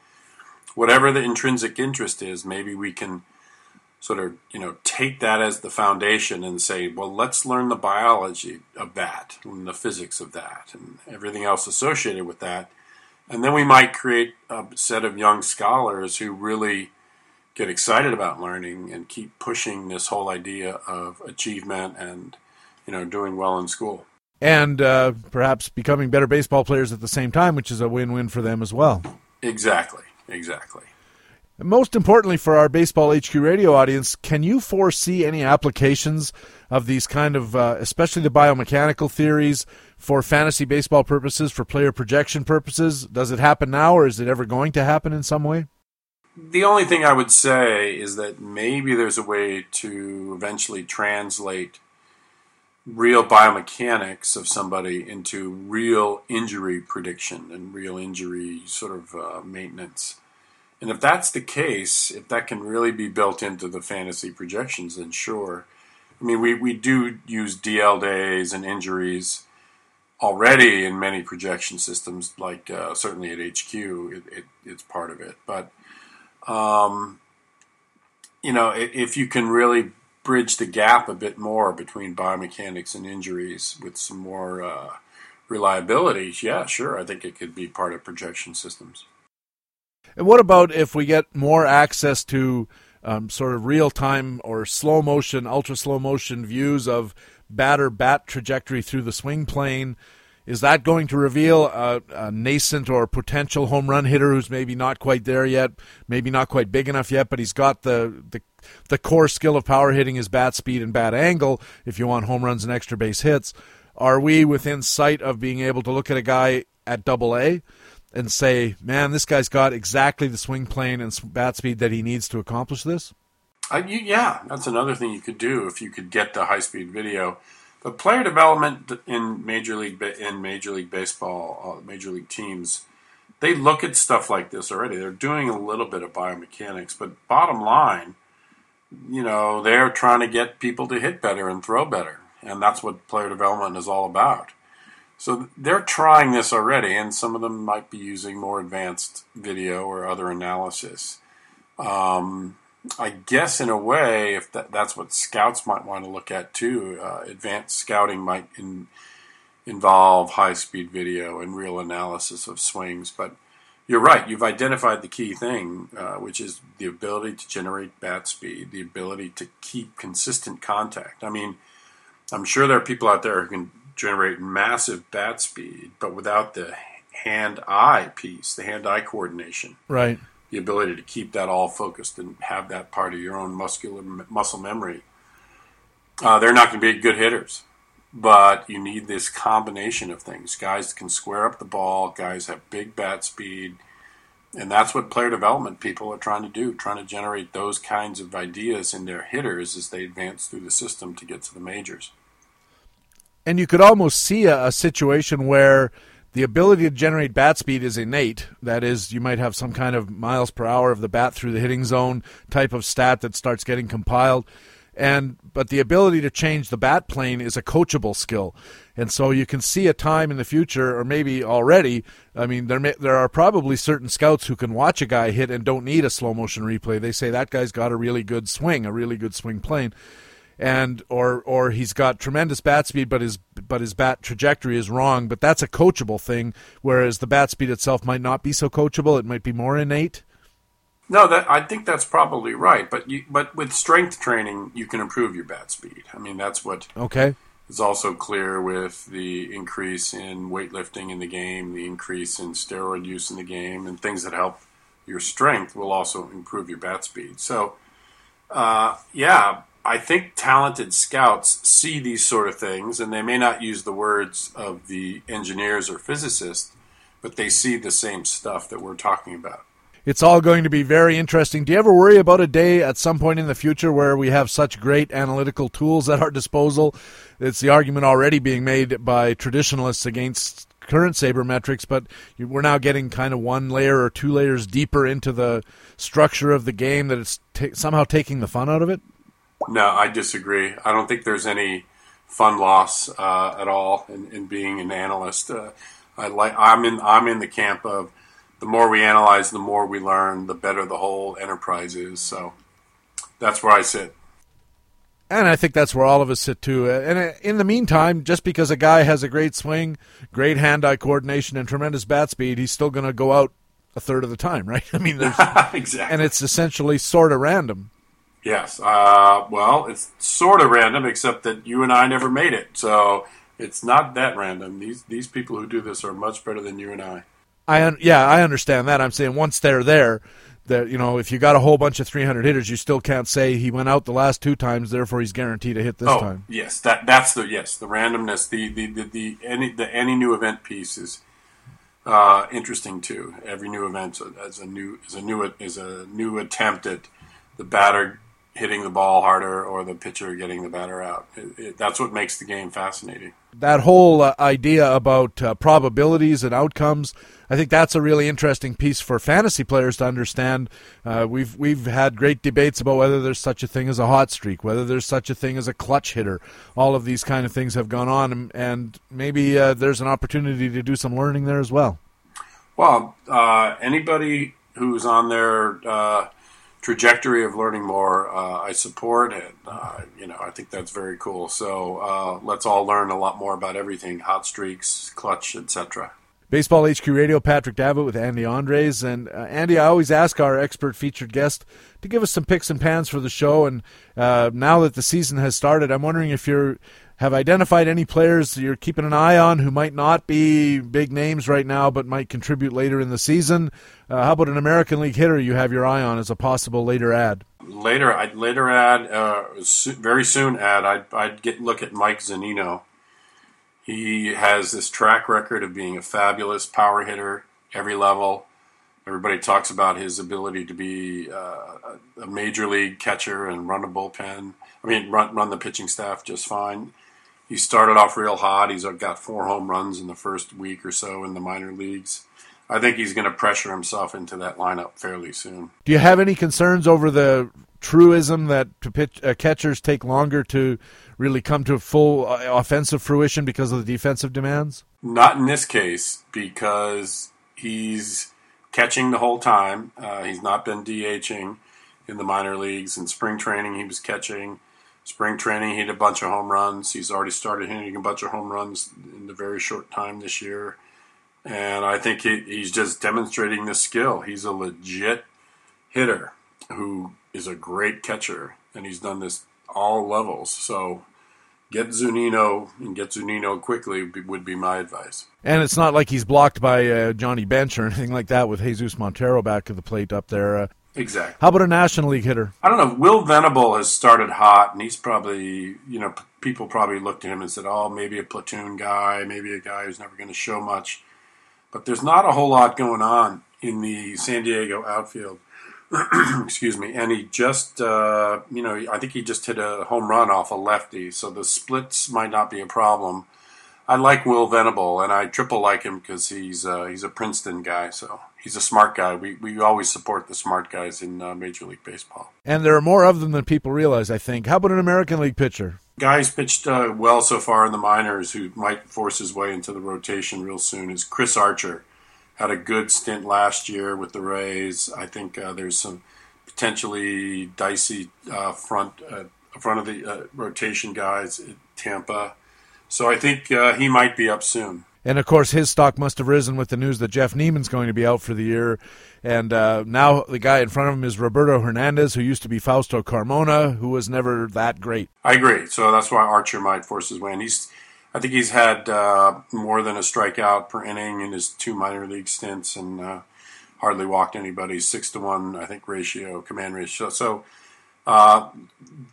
whatever the intrinsic interest is, maybe we can sort of you know take that as the foundation and say, well, let's learn the biology of that and the physics of that and everything else associated with that. And then we might create a set of young scholars who really get excited about learning and keep pushing this whole idea of achievement and you know doing well in school. And uh, perhaps becoming better baseball players at the same time which is a win-win for them as well. Exactly exactly most importantly for our baseball hq radio audience can you foresee any applications of these kind of uh, especially the biomechanical theories for fantasy baseball purposes, for player projection purposes? Does it happen now, or is it ever going to happen in some way? The only thing I would say is that maybe there's a way to eventually translate real biomechanics of somebody into real injury prediction and real injury sort of uh, maintenance. And if that's the case, if that can really be built into the fantasy projections, then sure. I mean, we, we do use DL days and injuries already in many projection systems, like uh, certainly at HQ, it, it, it's part of it. But um, you know, if you can really bridge the gap a bit more between biomechanics and injuries with some more uh, reliability, yeah, sure, I think it could be part of projection systems. And what about if we get more access to um, sort of real time or slow motion, ultra slow motion views of batter bat trajectory through the swing plane. Is that going to reveal a, a, nascent or potential home run hitter who's maybe not quite there yet, maybe not quite big enough yet, but he's got the, the the core skill of power hitting his bat speed and bat angle if you want home runs and extra base hits? Are we within sight of being able to look at a guy at double A and say, man, this guy's got exactly the swing plane and bat speed that he needs to accomplish this? You, yeah, that's another thing you could do if you could get the high speed video. But player development in major league in major league baseball, uh, major league teams, they look at stuff like this already. They're doing a little bit of biomechanics, but bottom line, you know, they're trying to get people to hit better and throw better, and that's what player development is all about. So they're trying this already, and some of them might be using more advanced video or other analysis. Um, I guess in a way, if that, that's what scouts might want to look at too, uh, advanced scouting might in, involve high speed video and real analysis of swings. But you're right, you've identified the key thing, uh, which is the ability to generate bat speed, the ability to keep consistent contact. I mean, I'm sure there are people out there who can generate massive bat speed, but without the hand eye piece, the hand eye coordination. Right the ability to keep that all focused and have that part of your own muscular muscle memory. Uh, they're not going to be good hitters, but you need this combination of things. Guys can square up the ball. Guys have big bat speed, and that's what player development people are trying to do, trying to generate those kinds of ideas in their hitters as they advance through the system to get to the majors. And you could almost see a, a situation where the ability to generate bat speed is innate. That is, you might have some kind of miles per hour of the bat through the hitting zone type of stat that starts getting compiled. And but the ability to change the bat plane is a coachable skill, and so you can see a time in the future, or maybe already. I mean, there may, there are probably certain scouts who can watch a guy hit and don't need a slow motion replay. They say that guy's got a really good swing, a really good swing plane and or or he's got tremendous bat speed, but his but his bat trajectory is wrong. But that's a coachable thing, whereas the bat speed itself might not be so coachable. It might be more innate. No, that I think that's probably right. But you, but with strength training, you can improve your bat speed. I mean, that's what okay is also clear with the increase in weightlifting in the game, the increase in steroid use in the game, and things that help your strength will also improve your bat speed. So, uh, yeah, I think talented scouts see these sort of things, and they may not use the words of the engineers or physicists, but they see the same stuff that we're talking about. It's all going to be very interesting. Do you ever worry about a day at some point in the future where we have such great analytical tools at our disposal? It's the argument already being made by traditionalists against current sabermetrics, but we're now getting kind of one layer or two layers deeper into the structure of the game that it's t- somehow taking the fun out of it. No, I disagree. I don't think there's any fun loss uh, at all in, in, being an analyst. Uh, I like. I'm in. I'm in the camp of the more we analyze, the more we learn, the better the whole enterprise is. So that's where I sit. And I think that's where all of us sit too. And uh, in the meantime, just because a guy has a great swing, great hand-eye coordination, and tremendous bat speed, he's still going to go out a third of the time, right? I mean, there's. exactly. And it's essentially sort of random. Yes. Uh, well, it's sort of random, except that you and I never made it, so it's not that random. These these people who do this are much better than you and I. I un- yeah, I understand that. I'm saying once they're there, that you know, if you got a whole bunch of 300 hitters, you still can't say he went out the last two times, therefore he's guaranteed to hit this oh, time. Yes, that that's the yes, the randomness, the the the, the any the any new event piece is uh, interesting too. Every new event is a new is a new is a new attempt at the batter hitting the ball harder or the pitcher getting the batter out. It, it, that's what makes the game fascinating. That whole uh, idea about uh, probabilities and outcomes, I think that's a really interesting piece for fantasy players to understand. Uh, we've we've had great debates about whether there's such a thing as a hot streak, whether there's such a thing as a clutch hitter. All of these kind of things have gone on, and, and maybe uh, there's an opportunity to do some learning there as well. Well, uh, anybody who's on their uh, trajectory of learning more, uh, I support, it. uh, you know, I think that's very cool. So uh, let's all learn a lot more about everything: hot streaks, clutch, etc. Baseball HQ Radio, Patrick Davitt with Andy Andres. And uh, Andy, I always ask our expert featured guest to give us some picks and pans for the show. And uh, now that the season has started, I'm wondering if you're have identified any players you're keeping an eye on who might not be big names right now but might contribute later in the season? Uh, how about an American League hitter you have your eye on as a possible later ad? Later, I'd later add, uh, very soon add, I'd, I'd get look at Mike Zunino. He has this track record of being a fabulous power hitter every level. Everybody talks about his ability to be uh, a major league catcher and run a bullpen. I mean, run run the pitching staff just fine he started off real hot. He's got four home runs in the first week or so in the minor leagues. I think he's going to pressure himself into that lineup fairly soon. Do you have any concerns over the truism that pitch, uh, catchers take longer to really come to full uh, offensive fruition because of the defensive demands? Not in this case, because he's catching the whole time. Uh, he's not been DHing in the minor leagues. In spring training, he was catching spring training, he hit a bunch of home runs. He's already started hitting a bunch of home runs in a very short time this year. And I think he, he's just demonstrating the skill. He's a legit hitter who is a great catcher, and he's done this all levels. So get Zunino and get Zunino quickly would be my advice. And it's not like he's blocked by uh, Johnny Bench or anything like that with Jesus Montero back of the plate up there. Uh, Exactly. How about a National League hitter? I don't know. Will Venable has started hot, and he's probably, you know, people probably looked at him and said, oh, maybe a platoon guy, maybe a guy who's never going to show much. But there's not a whole lot going on in the San Diego outfield. Excuse me. And he just, uh, you know, I think he just hit a home run off a lefty, so the splits might not be a problem. I like Will Venable, and I triple like him because he's uh, he's a Princeton guy, so he's a smart guy. We we always support the smart guys in uh, Major League Baseball. And there are more of them than people realize. I think. How about an American League pitcher? Guys pitched uh, well so far in the minors, who might force his way into the rotation real soon. Is Chris Archer had a good stint last year with the Rays. I think uh, there's some potentially dicey uh, front uh, front of the rotation guys at Tampa. So I think uh, he might be up soon. And of course, his stock must have risen with the news that Jeff Niemann's going to be out for the year. And uh, now the guy in front of him is Roberto Hernandez, who used to be Fausto Carmona, who was never that great. I agree. So that's why Archer might force his way. And he's, I think he's had uh, more than a strikeout per inning in his two minor league stints. And uh, hardly walked anybody. Six to one, I think, ratio, command ratio. So uh,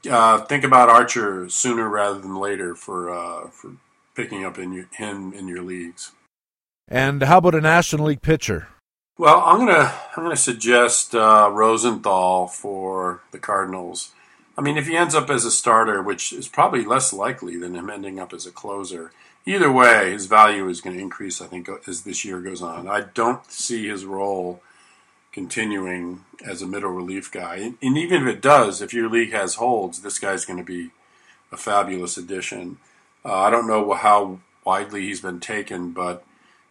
uh, think about Archer sooner rather than later for uh, for picking up in your, him in your leagues. And how about a National League pitcher? Well, I'm gonna I'm gonna suggest uh, Rosenthal for the Cardinals. I mean, if he ends up as a starter, which is probably less likely than him ending up as a closer, either way, his value is going to increase. I think as this year goes on. I don't see his role continuing as a middle relief guy, and, even if it does, if your league has holds, this guy's going to be a fabulous addition. Uh, I don't know how widely he's been taken, but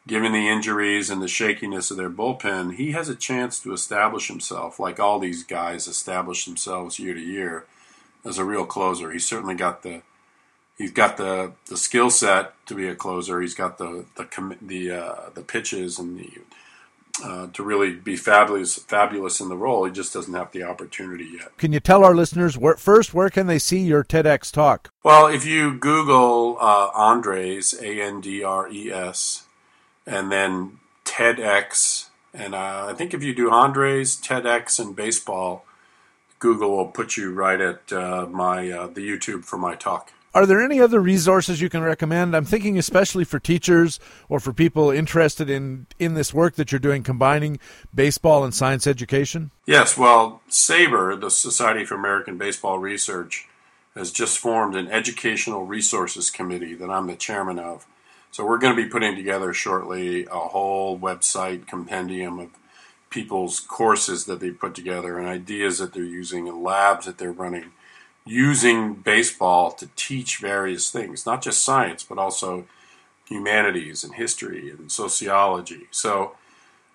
given the injuries and the shakiness of their bullpen, he has a chance to establish himself, like all these guys establish themselves year to year, as a real closer. He's certainly got the he's got the, the skill set to be a closer. He's got the the the uh, the pitches and the uh, to really be fabulous fabulous in the role. He just doesn't have the opportunity yet. Can you tell our listeners where, first where can they see your TEDx talk? Well, if you Google uh, Andres A N D R E S and then TEDx. And uh, I think if you do Andres, TEDx, and baseball, Google will put you right at uh, my uh, the YouTube for my talk. Are there any other resources you can recommend? I'm thinking especially for teachers or for people interested in in this work that you're doing, combining baseball and science education. Yes, well, SABR, the Society for American Baseball Research, has just formed an educational resources committee that I'm the chairman of. So we're going to be putting together shortly a whole website compendium of people's courses that they put together and ideas that they're using and labs that they're running using baseball to teach various things, not just science, but also humanities and history and sociology. So,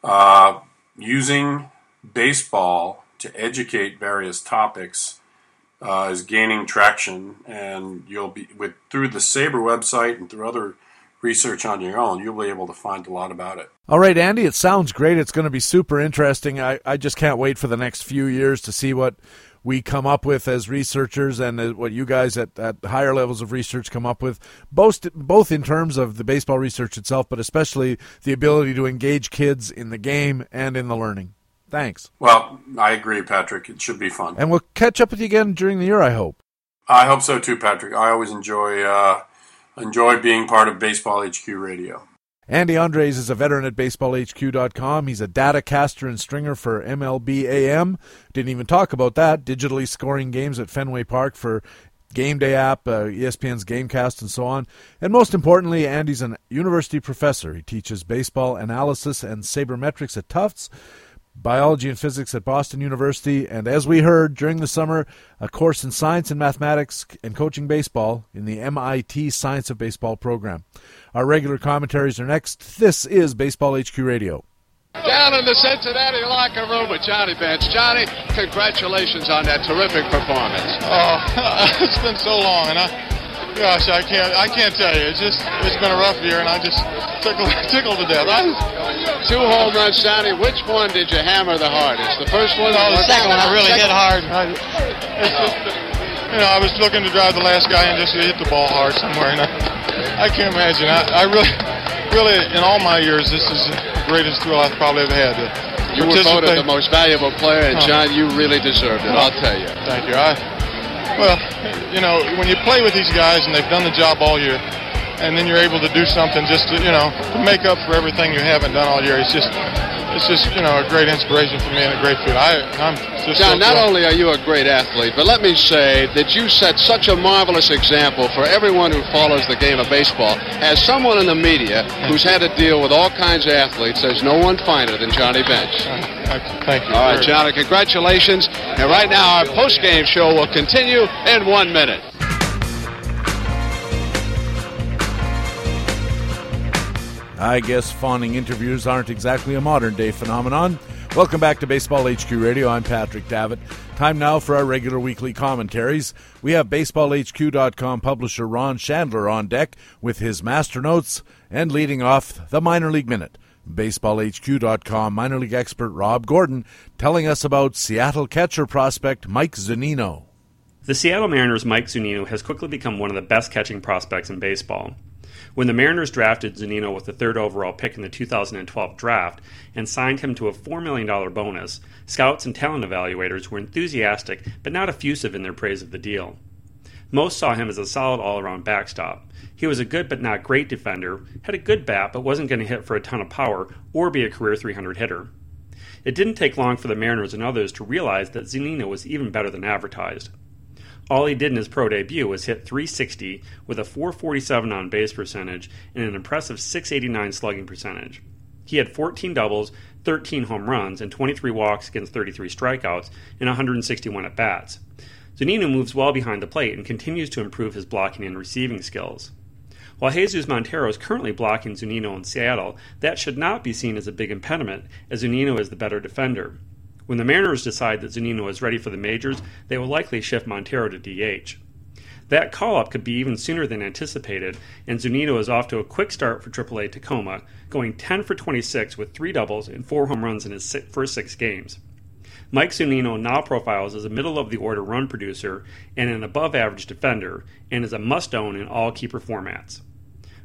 uh, using baseball to educate various topics uh, is gaining traction, and you'll be with through the SABR website and through other research on your own, you'll be able to find a lot about it. All right, Andy, it sounds great. It's going to be super interesting. I, I just can't wait for the next few years to see what we come up with as researchers and what you guys at, at higher levels of research come up with, both, both in terms of the baseball research itself, but especially the ability to engage kids in the game and in the learning. Thanks. Well, I agree, Patrick. It should be fun. And we'll catch up with you again during the year, I hope. I hope so too, Patrick. I always enjoy uh, enjoy being part of Baseball HQ Radio. Andy Andres is a veteran at baseballhq.com. He's a data caster and stringer for MLB AM. Didn't even talk about that. Digitally scoring games at Fenway Park for Game Day app, uh, ESPN's Gamecast, and so on. And most importantly, Andy's an university professor. He teaches baseball analysis and sabermetrics at Tufts biology and physics at Boston University, and as we heard during the summer, a course in science and mathematics and coaching baseball in the MIT Science of Baseball program. Our regular commentaries are next. This is Baseball HQ Radio. Down in the Cincinnati locker room with Johnny Bench. Johnny, congratulations on that terrific performance. Oh, it's been so long, and I, gosh, I can't, I can't tell you. It's just, it's been a rough year, and I just tickled, tickled to death. I Two home runs, Johnny. Which one did you hammer the hardest? The first one? No, oh, the second one I really hit hard. I, just, you know, I was looking to drive the last guy and just hit the ball hard somewhere, and I, I can't imagine. I, I really, really, in all my years, this is the greatest thrill I've probably ever had. You were voted the most valuable player, and uh-huh. John, you really deserved it. I'll tell you. Thank you. I, well, you know, when you play with these guys and they've done the job all year, and then you're able to do something just to, you know, to make up for everything you haven't done all year. It's just, it's just, you know, a great inspiration for me and a great feeling. I, I'm just John, so not only are you a great athlete, but let me say that you set such a marvelous example for everyone who follows the game of baseball. As someone in the media who's had to deal with all kinds of athletes, there's no one finer than Johnny Bench. Thank you. All right, Johnny, congratulations. And right now, our post-game show will continue in one minute. I guess fawning interviews aren't exactly a modern day phenomenon. Welcome back to Baseball HQ Radio. I'm Patrick Davitt. Time now for our regular weekly commentaries. We have BaseballHQ.com publisher Ron Shandler on deck with his master notes and leading off the Minor League Minute. BaseballHQ.com minor league expert Rob Gordon telling us about Seattle catcher prospect Mike Zunino. The Seattle Mariners' Mike Zunino has quickly become one of the best catching prospects in baseball. When the Mariners drafted Zunino with the third overall pick in the 2012 draft and signed him to a $4 million bonus, scouts and talent evaluators were enthusiastic but not effusive in their praise of the deal. Most saw him as a solid all around backstop. He was a good but not great defender, had a good bat but wasn't going to hit for a ton of power or be a career 300 hitter. It didn't take long for the Mariners and others to realize that Zunino was even better than advertised. All he did in his pro debut was hit 360 with a 447 on base percentage and an impressive 689 slugging percentage. He had 14 doubles, 13 home runs, and 23 walks against 33 strikeouts in 161 at bats. Zunino moves well behind the plate and continues to improve his blocking and receiving skills. While Jesus Montero is currently blocking Zunino in Seattle, that should not be seen as a big impediment, as Zunino is the better defender. When the Mariners decide that Zunino is ready for the majors, they will likely shift Montero to DH. That call up could be even sooner than anticipated, and Zunino is off to a quick start for AAA Tacoma, going 10 for 26 with three doubles and four home runs in his first six games. Mike Zunino now profiles as a middle of the order run producer and an above average defender, and is a must own in all keeper formats.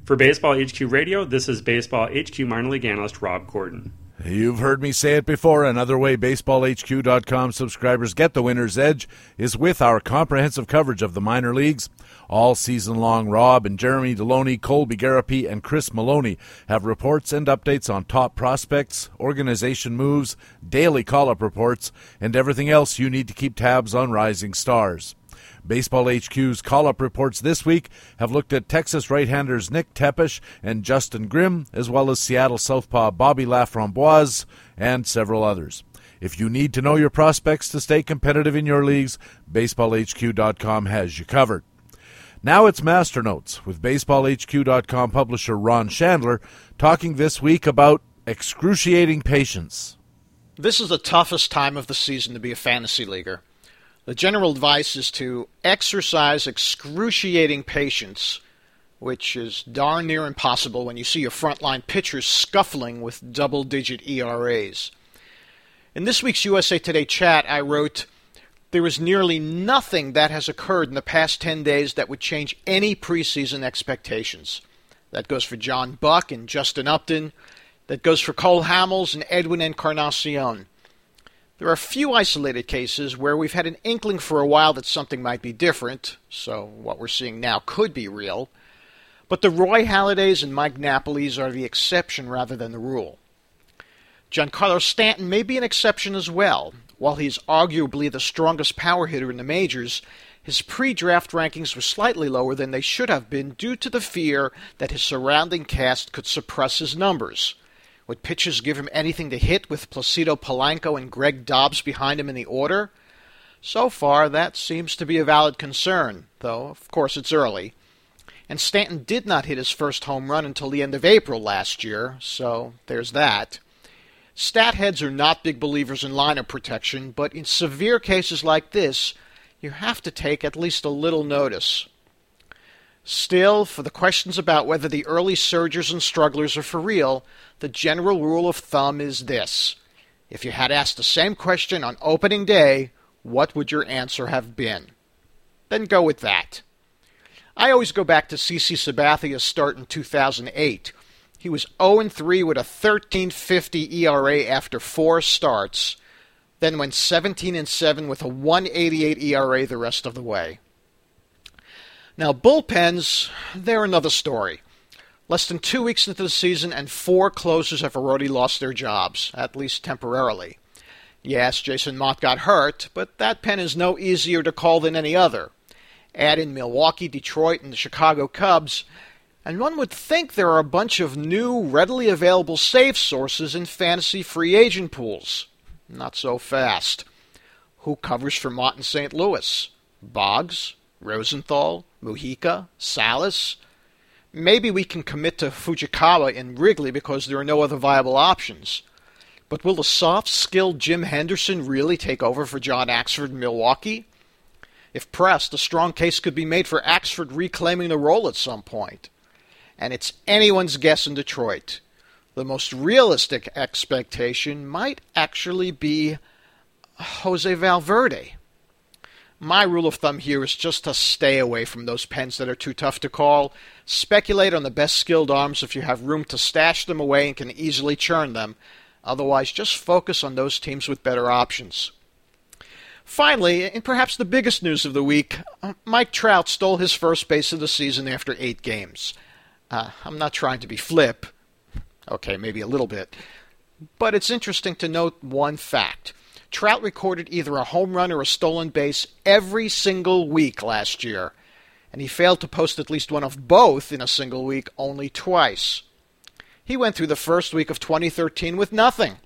For Baseball HQ Radio, this is Baseball HQ minor league analyst Rob Gordon. You've heard me say it before. Another way BaseballHQ.com subscribers get the winner's edge is with our comprehensive coverage of the minor leagues. All season long, Rob and Jeremy Deloney, Colby Garapi, and Chris Mallonee have reports and updates on top prospects, organization moves, daily call up reports, and everything else you need to keep tabs on rising stars. Baseball HQ's call up reports this week have looked at Texas right handers Nick Tepesch and Justin Grimm, as well as Seattle Southpaw Bobby LaFromboise and several others. If you need to know your prospects to stay competitive in your leagues, BaseballHQ.com has you covered. Now it's Master Notes with BaseballHQ.com publisher Ron Shandler talking this week about excruciating patience. This is the toughest time of the season to be a fantasy leaguer. The general advice is to exercise excruciating patience, which is darn near impossible when you see your frontline pitchers scuffling with double digit ERAs. In this week's USA Today chat, I wrote, There is nearly nothing that has occurred in the past 10 days that would change any preseason expectations. That goes for John Buck and Justin Upton. That goes for Cole Hamels and Edwin Encarnacion. There are a few isolated cases where we've had an inkling for a while that something might be different, so what we're seeing now could be real. But the Roy Halladay's and Mike Napoli's are the exception rather than the rule. Giancarlo Stanton may be an exception as well. While he's arguably the strongest power hitter in the majors, his pre draft rankings were slightly lower than they should have been due to the fear that his surrounding cast could suppress his numbers. Would pitchers give him anything to hit with Placido Polanco and Greg Dobbs behind him in the order? So far, that seems to be a valid concern, though, of course, it's early. And Stanton did not hit his first home run until the end of April last year, so there's that. Stat heads are not big believers in lineup protection, but in severe cases like this, you have to take at least a little notice. Still, for the questions about whether the early surgers and strugglers are for real, the general rule of thumb is this. If you had asked the same question on opening day, what would your answer have been? Then go with that. I always go back to CC Sabathia's start in 2008. He was 0 3 with a 1350 ERA after four starts, then went 17 7 with a 188 ERA the rest of the way. Now, bullpens, they're another story. Less than two weeks into the season, and four closers have already lost their jobs, at least temporarily. Yes, Jason Motte got hurt, but that pen is no easier to call than any other. Add in Milwaukee, Detroit, and the Chicago Cubs, and one would think there are a bunch of new, readily available save sources in fantasy free agent pools. Not so fast. Who covers for Motte in St. Louis? Boggs? Rosenthal? Mujica, Salas. Maybe we can commit to Fujikawa in Wrigley because there are no other viable options. But will the soft skilled Jim Henderson really take over for John Axford in Milwaukee? If pressed, a strong case could be made for Axford reclaiming the role at some point. And it's anyone's guess in Detroit. The most realistic expectation might actually be Jose Valverde. My rule of thumb here is just to stay away from those pens that are too tough to call. Speculate on the best skilled arms if you have room to stash them away and can easily churn them. Otherwise, just focus on those teams with better options. Finally, and perhaps the biggest news of the week, uh, Mike Trout stole his first base of the season after eight games. Uh, I'm not trying to be flip. Okay, maybe a little bit. But it's interesting to note one fact. Trout recorded either a home run or a stolen base every single week last year, and he failed to post at least one of both in a single week only twice. He went through the first week of 2013 with nothing,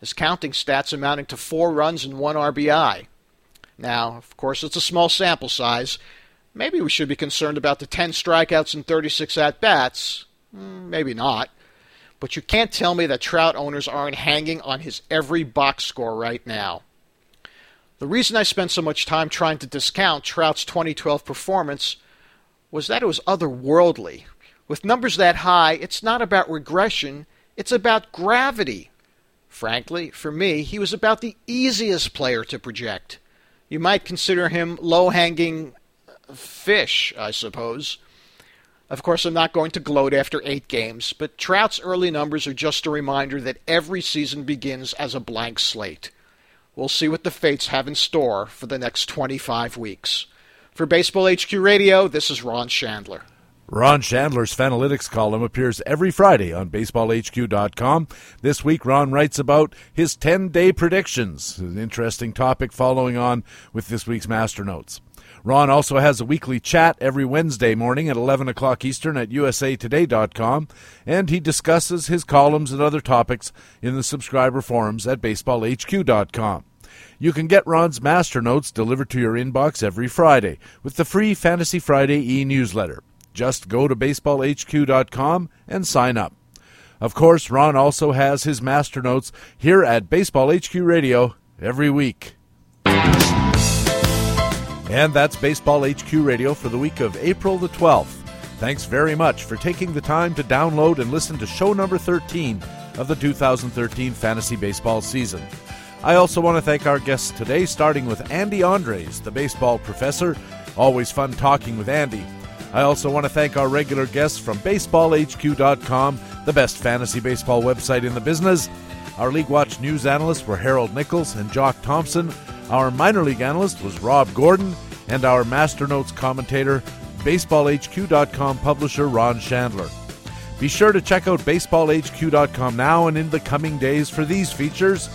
his counting stats amounting to four runs and one RBI. Now, of course, it's a small sample size. Maybe we should be concerned about the 10 strikeouts and 36 at bats. Hmm, maybe not. But you can't tell me that Trout owners aren't hanging on his every box score right now. The reason I spent so much time trying to discount Trout's 2012 performance was that it was otherworldly. With numbers that high, it's not about regression, it's about gravity. Frankly, for me, he was about the easiest player to project. You might consider him low hanging fish, I suppose. Of course, I'm not going to gloat after eight games, but Trout's early numbers are just a reminder that every season begins as a blank slate. We'll see what the fates have in store for the next 25 weeks. For Baseball HQ Radio, this is Ron Shandler. Ron Shandler's Fanalytics column appears every Friday on BaseballHQ.com. This week, Ron writes about his 10 day predictions, an interesting topic following on with this week's Master Notes. Ron also has a weekly chat every Wednesday morning at 11 o'clock Eastern at usatoday.com, and he discusses his columns and other topics in the subscriber forums at baseballhq.com. You can get Ron's master notes delivered to your inbox every Friday with the free Fantasy Friday e newsletter. Just go to baseballhq.com and sign up. Of course, Ron also has his master notes here at Baseball HQ Radio every week. And that's Baseball HQ Radio for the week of April the 12th. Thanks very much for taking the time to download and listen to show number 13 of the 2013 fantasy baseball season. I also want to thank our guests today, starting with Andy Andres, the baseball professor. Always fun talking with Andy. I also want to thank our regular guests from BaseballHQ.com, the best fantasy baseball website in the business. Our League Watch news analysts were Harold Nichols and Jock Thompson. Our minor league analyst was Rob Gordon, and our Master Notes commentator, BaseballHQ.com publisher Ron Shandler. Be sure to check out BaseballHQ.com now and in the coming days for these features.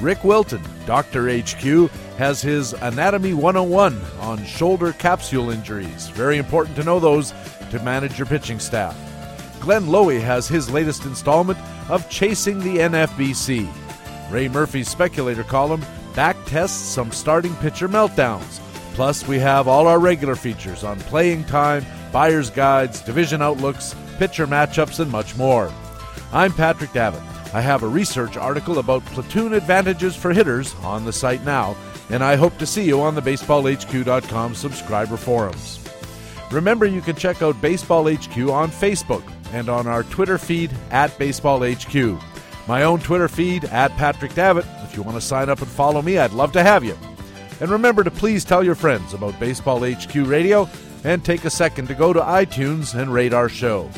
Rick Wilton, Dr. HQ, has his Anatomy 101 on shoulder capsule injuries. Very important to know those to manage your pitching staff. Glenn Lowy has his latest installment of Chasing the NFBC. Ray Murphy's speculator column back tests some starting pitcher meltdowns. Plus, we have all our regular features on playing time, buyer's guides, division outlooks, pitcher matchups, and much more. I'm Patrick Davitt. I have a research article about platoon advantages for hitters on the site now, and I hope to see you on the BaseballHQ.com subscriber forums. Remember, you can check out Baseball HQ on Facebook and on our Twitter feed at BaseballHQ. My own Twitter feed at Patrick Davitt. If you want to sign up and follow me, I'd love to have you. And remember to please tell your friends about Baseball HQ Radio and take a second to go to iTunes and rate our show.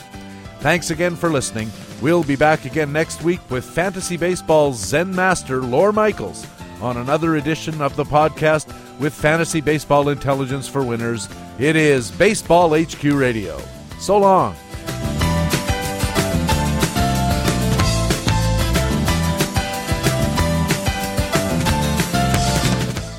Thanks again for listening. We'll be back again next week with Fantasy Baseball's Zen Master, Lawr Michaels, on another edition of the podcast with Fantasy Baseball Intelligence for Winners. It is Baseball HQ Radio. So long.